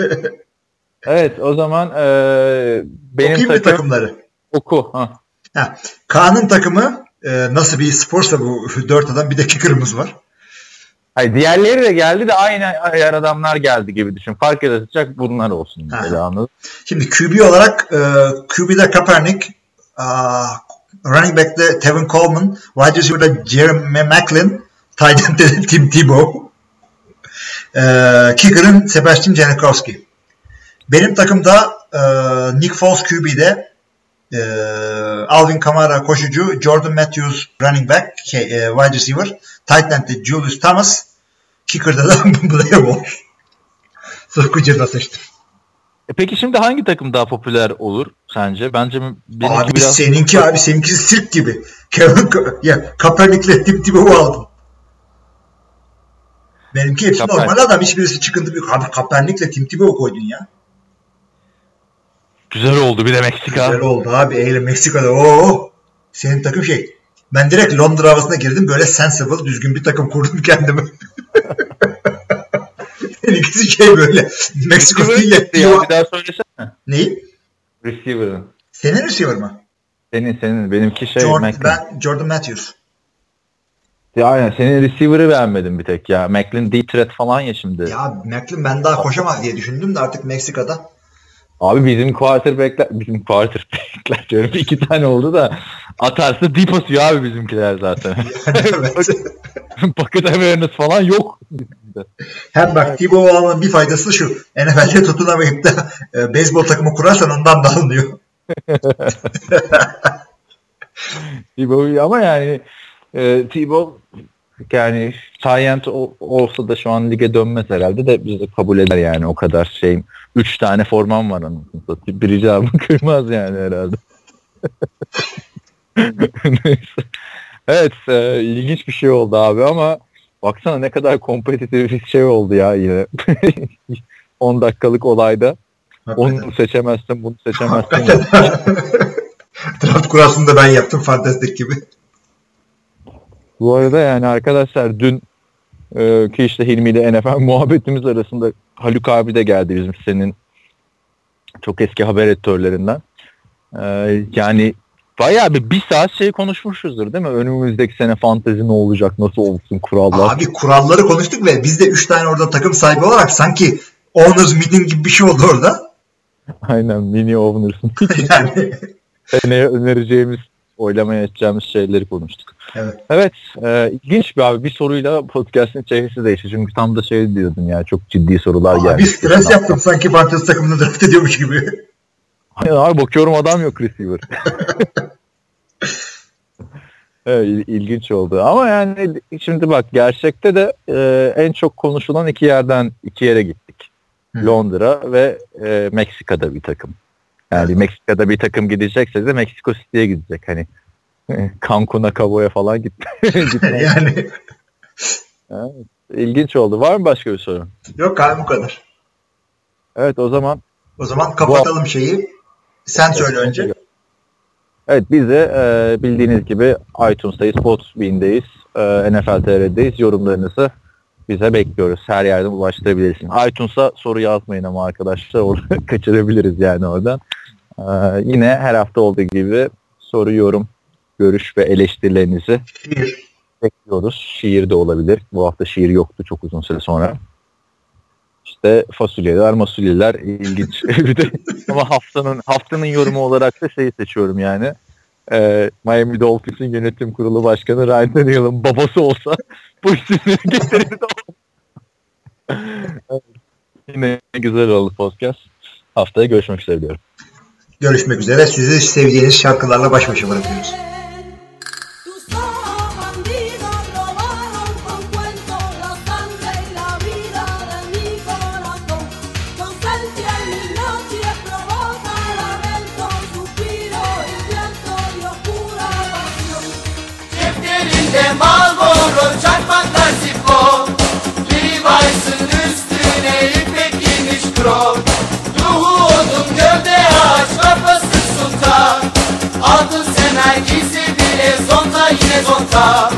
Evet o zaman e, benim Okuyayım takım takımları? oku. Ha. Ha, Kaan'ın takımı e, nasıl bir sporsa bu dört adam bir de kicker'ımız var. Hayır, diğerleri de geldi de aynı ayar adamlar geldi gibi düşün. Fark yaratacak bunlar olsun. Anladın. Şimdi QB olarak e, QB'de Kaepernick, running back'te Tevin Coleman, wide receiver'da Jeremy Macklin, tight end'de de Tim Tebow, e, kicker'ın Sebastian Janikowski. Benim takımda e, Nick Foles QB'de, e, Alvin Kamara koşucu, Jordan Matthews running back, şey, e, wide receiver, tight end'de Julius Thomas, kicker'da da Blair Walsh. Sokucu'da seçtim. E peki şimdi hangi takım daha popüler olur sence? Bence benimki Abi biraz seninki abi seninkisi sirk gibi. Kevin ya Kaepernick'le Tim Tebow'u aldım. Benimki hepsi Kaepernick. normal adam. Hiçbirisi çıkıntı büyük. Abi Kaepernick'le Tim Tebow'u koydun ya. güzel oldu bir de Meksika. Güzel oldu abi. Eyle Meksika'da. Oo. Senin takım şey. Ben direkt Londra havasına girdim. Böyle sensible, düzgün bir takım kurdum kendime. Seninkisi şey böyle. Meksiko Receiver değil ya, bir daha söylesene. Neyi? Receiver'ın. Senin receiver mı? Senin senin benimki şey Jordan, Macklin. ben Jordan Matthews. Ya aynen senin receiver'ı beğenmedim bir tek ya. Macklin deep threat falan ya şimdi. Ya Macklin ben daha koşamaz diye düşündüm de artık Meksika'da. Abi bizim quarterback'ler bizim quarterback'ler diyorum iki tane oldu da atarsa deep atıyor abi bizimkiler zaten. Pocket awareness falan yok. Hem bak Tebow almanın bir faydası şu. NFL'de tutunamayıp da e, beyzbol takımı kurarsan ondan da alınıyor. Tebow ama yani e, Tebow yani Tyent olsa da şu an lige dönmez herhalde de biz de kabul eder yani o kadar şeyim. Üç tane formam var anasını satayım. Bir icabı kırmaz yani herhalde. Neyse. Evet e, ilginç bir şey oldu abi ama baksana ne kadar kompetitif bir şey oldu ya yine. 10 dakikalık olayda. Onu seçemezsin bunu seçemezsin. Draft kurasını da ben yaptım fantastik gibi. Bu arada yani arkadaşlar dün e, ki işte Hilmi ile NFL muhabbetimiz arasında Haluk abi de geldi bizim senin çok eski haber editörlerinden. E, yani bayağı bir, bir saat şey konuşmuşuzdur değil mi? Önümüzdeki sene fantezi ne olacak, nasıl olsun kurallar. Abi kuralları konuştuk ve biz de 3 tane orada takım sahibi olarak sanki owners meeting gibi bir şey oldu orada. Aynen mini owners'ın. yani Seneye önereceğimiz, oylamaya edeceğimiz şeyleri konuştuk. evet. Evet, e, ilginç bir abi. Bir soruyla podcast'in çehresi değişti. Çünkü tam da şey diyordun ya, çok ciddi sorular geldi. Abi stres yaptım sanki fantezi takımını draft ediyormuş gibi. Aynen abi bakıyorum adam yok receiver. evet, il- ilginç oldu. Ama yani şimdi bak gerçekte de e, en çok konuşulan iki yerden iki yere gittik. Hı. Londra ve e, Meksika'da bir takım. Yani Meksika'da bir takım gidecekse de Meksiko City'ye gidecek. Hani Cancun'a, Cabo'ya falan git. yani İlginç oldu. Var mı başka bir soru? yok abi bu kadar. Evet o zaman O zaman kapatalım şeyi. Sen söyle önce. Evet biz de e, bildiğiniz gibi iTunes'tayız, Podbean'deyiz, e, NFL TR'deyiz. Yorumlarınızı bize bekliyoruz. Her yerden ulaştırabilirsiniz. iTunes'a soru yazmayın ama arkadaşlar orada kaçırabiliriz yani oradan. E, yine her hafta olduğu gibi soru, yorum, görüş ve eleştirilerinizi bekliyoruz. Şiir de olabilir. Bu hafta şiir yoktu çok uzun süre sonra. İşte fasulyeler, masulyeler ilginç. bir de ama haftanın haftanın yorumu olarak da şeyi seçiyorum yani. Ee, Miami Dolphins'in yönetim kurulu başkanı Ryan Tannehill'in babası olsa bu isimleri getirirdi. Evet, Yine güzel oldu podcast. Haftaya görüşmek üzere diyorum. Görüşmek üzere. Sizi sevdiğiniz şarkılarla baş başa bırakıyoruz. Giysi bile zonta yine zonta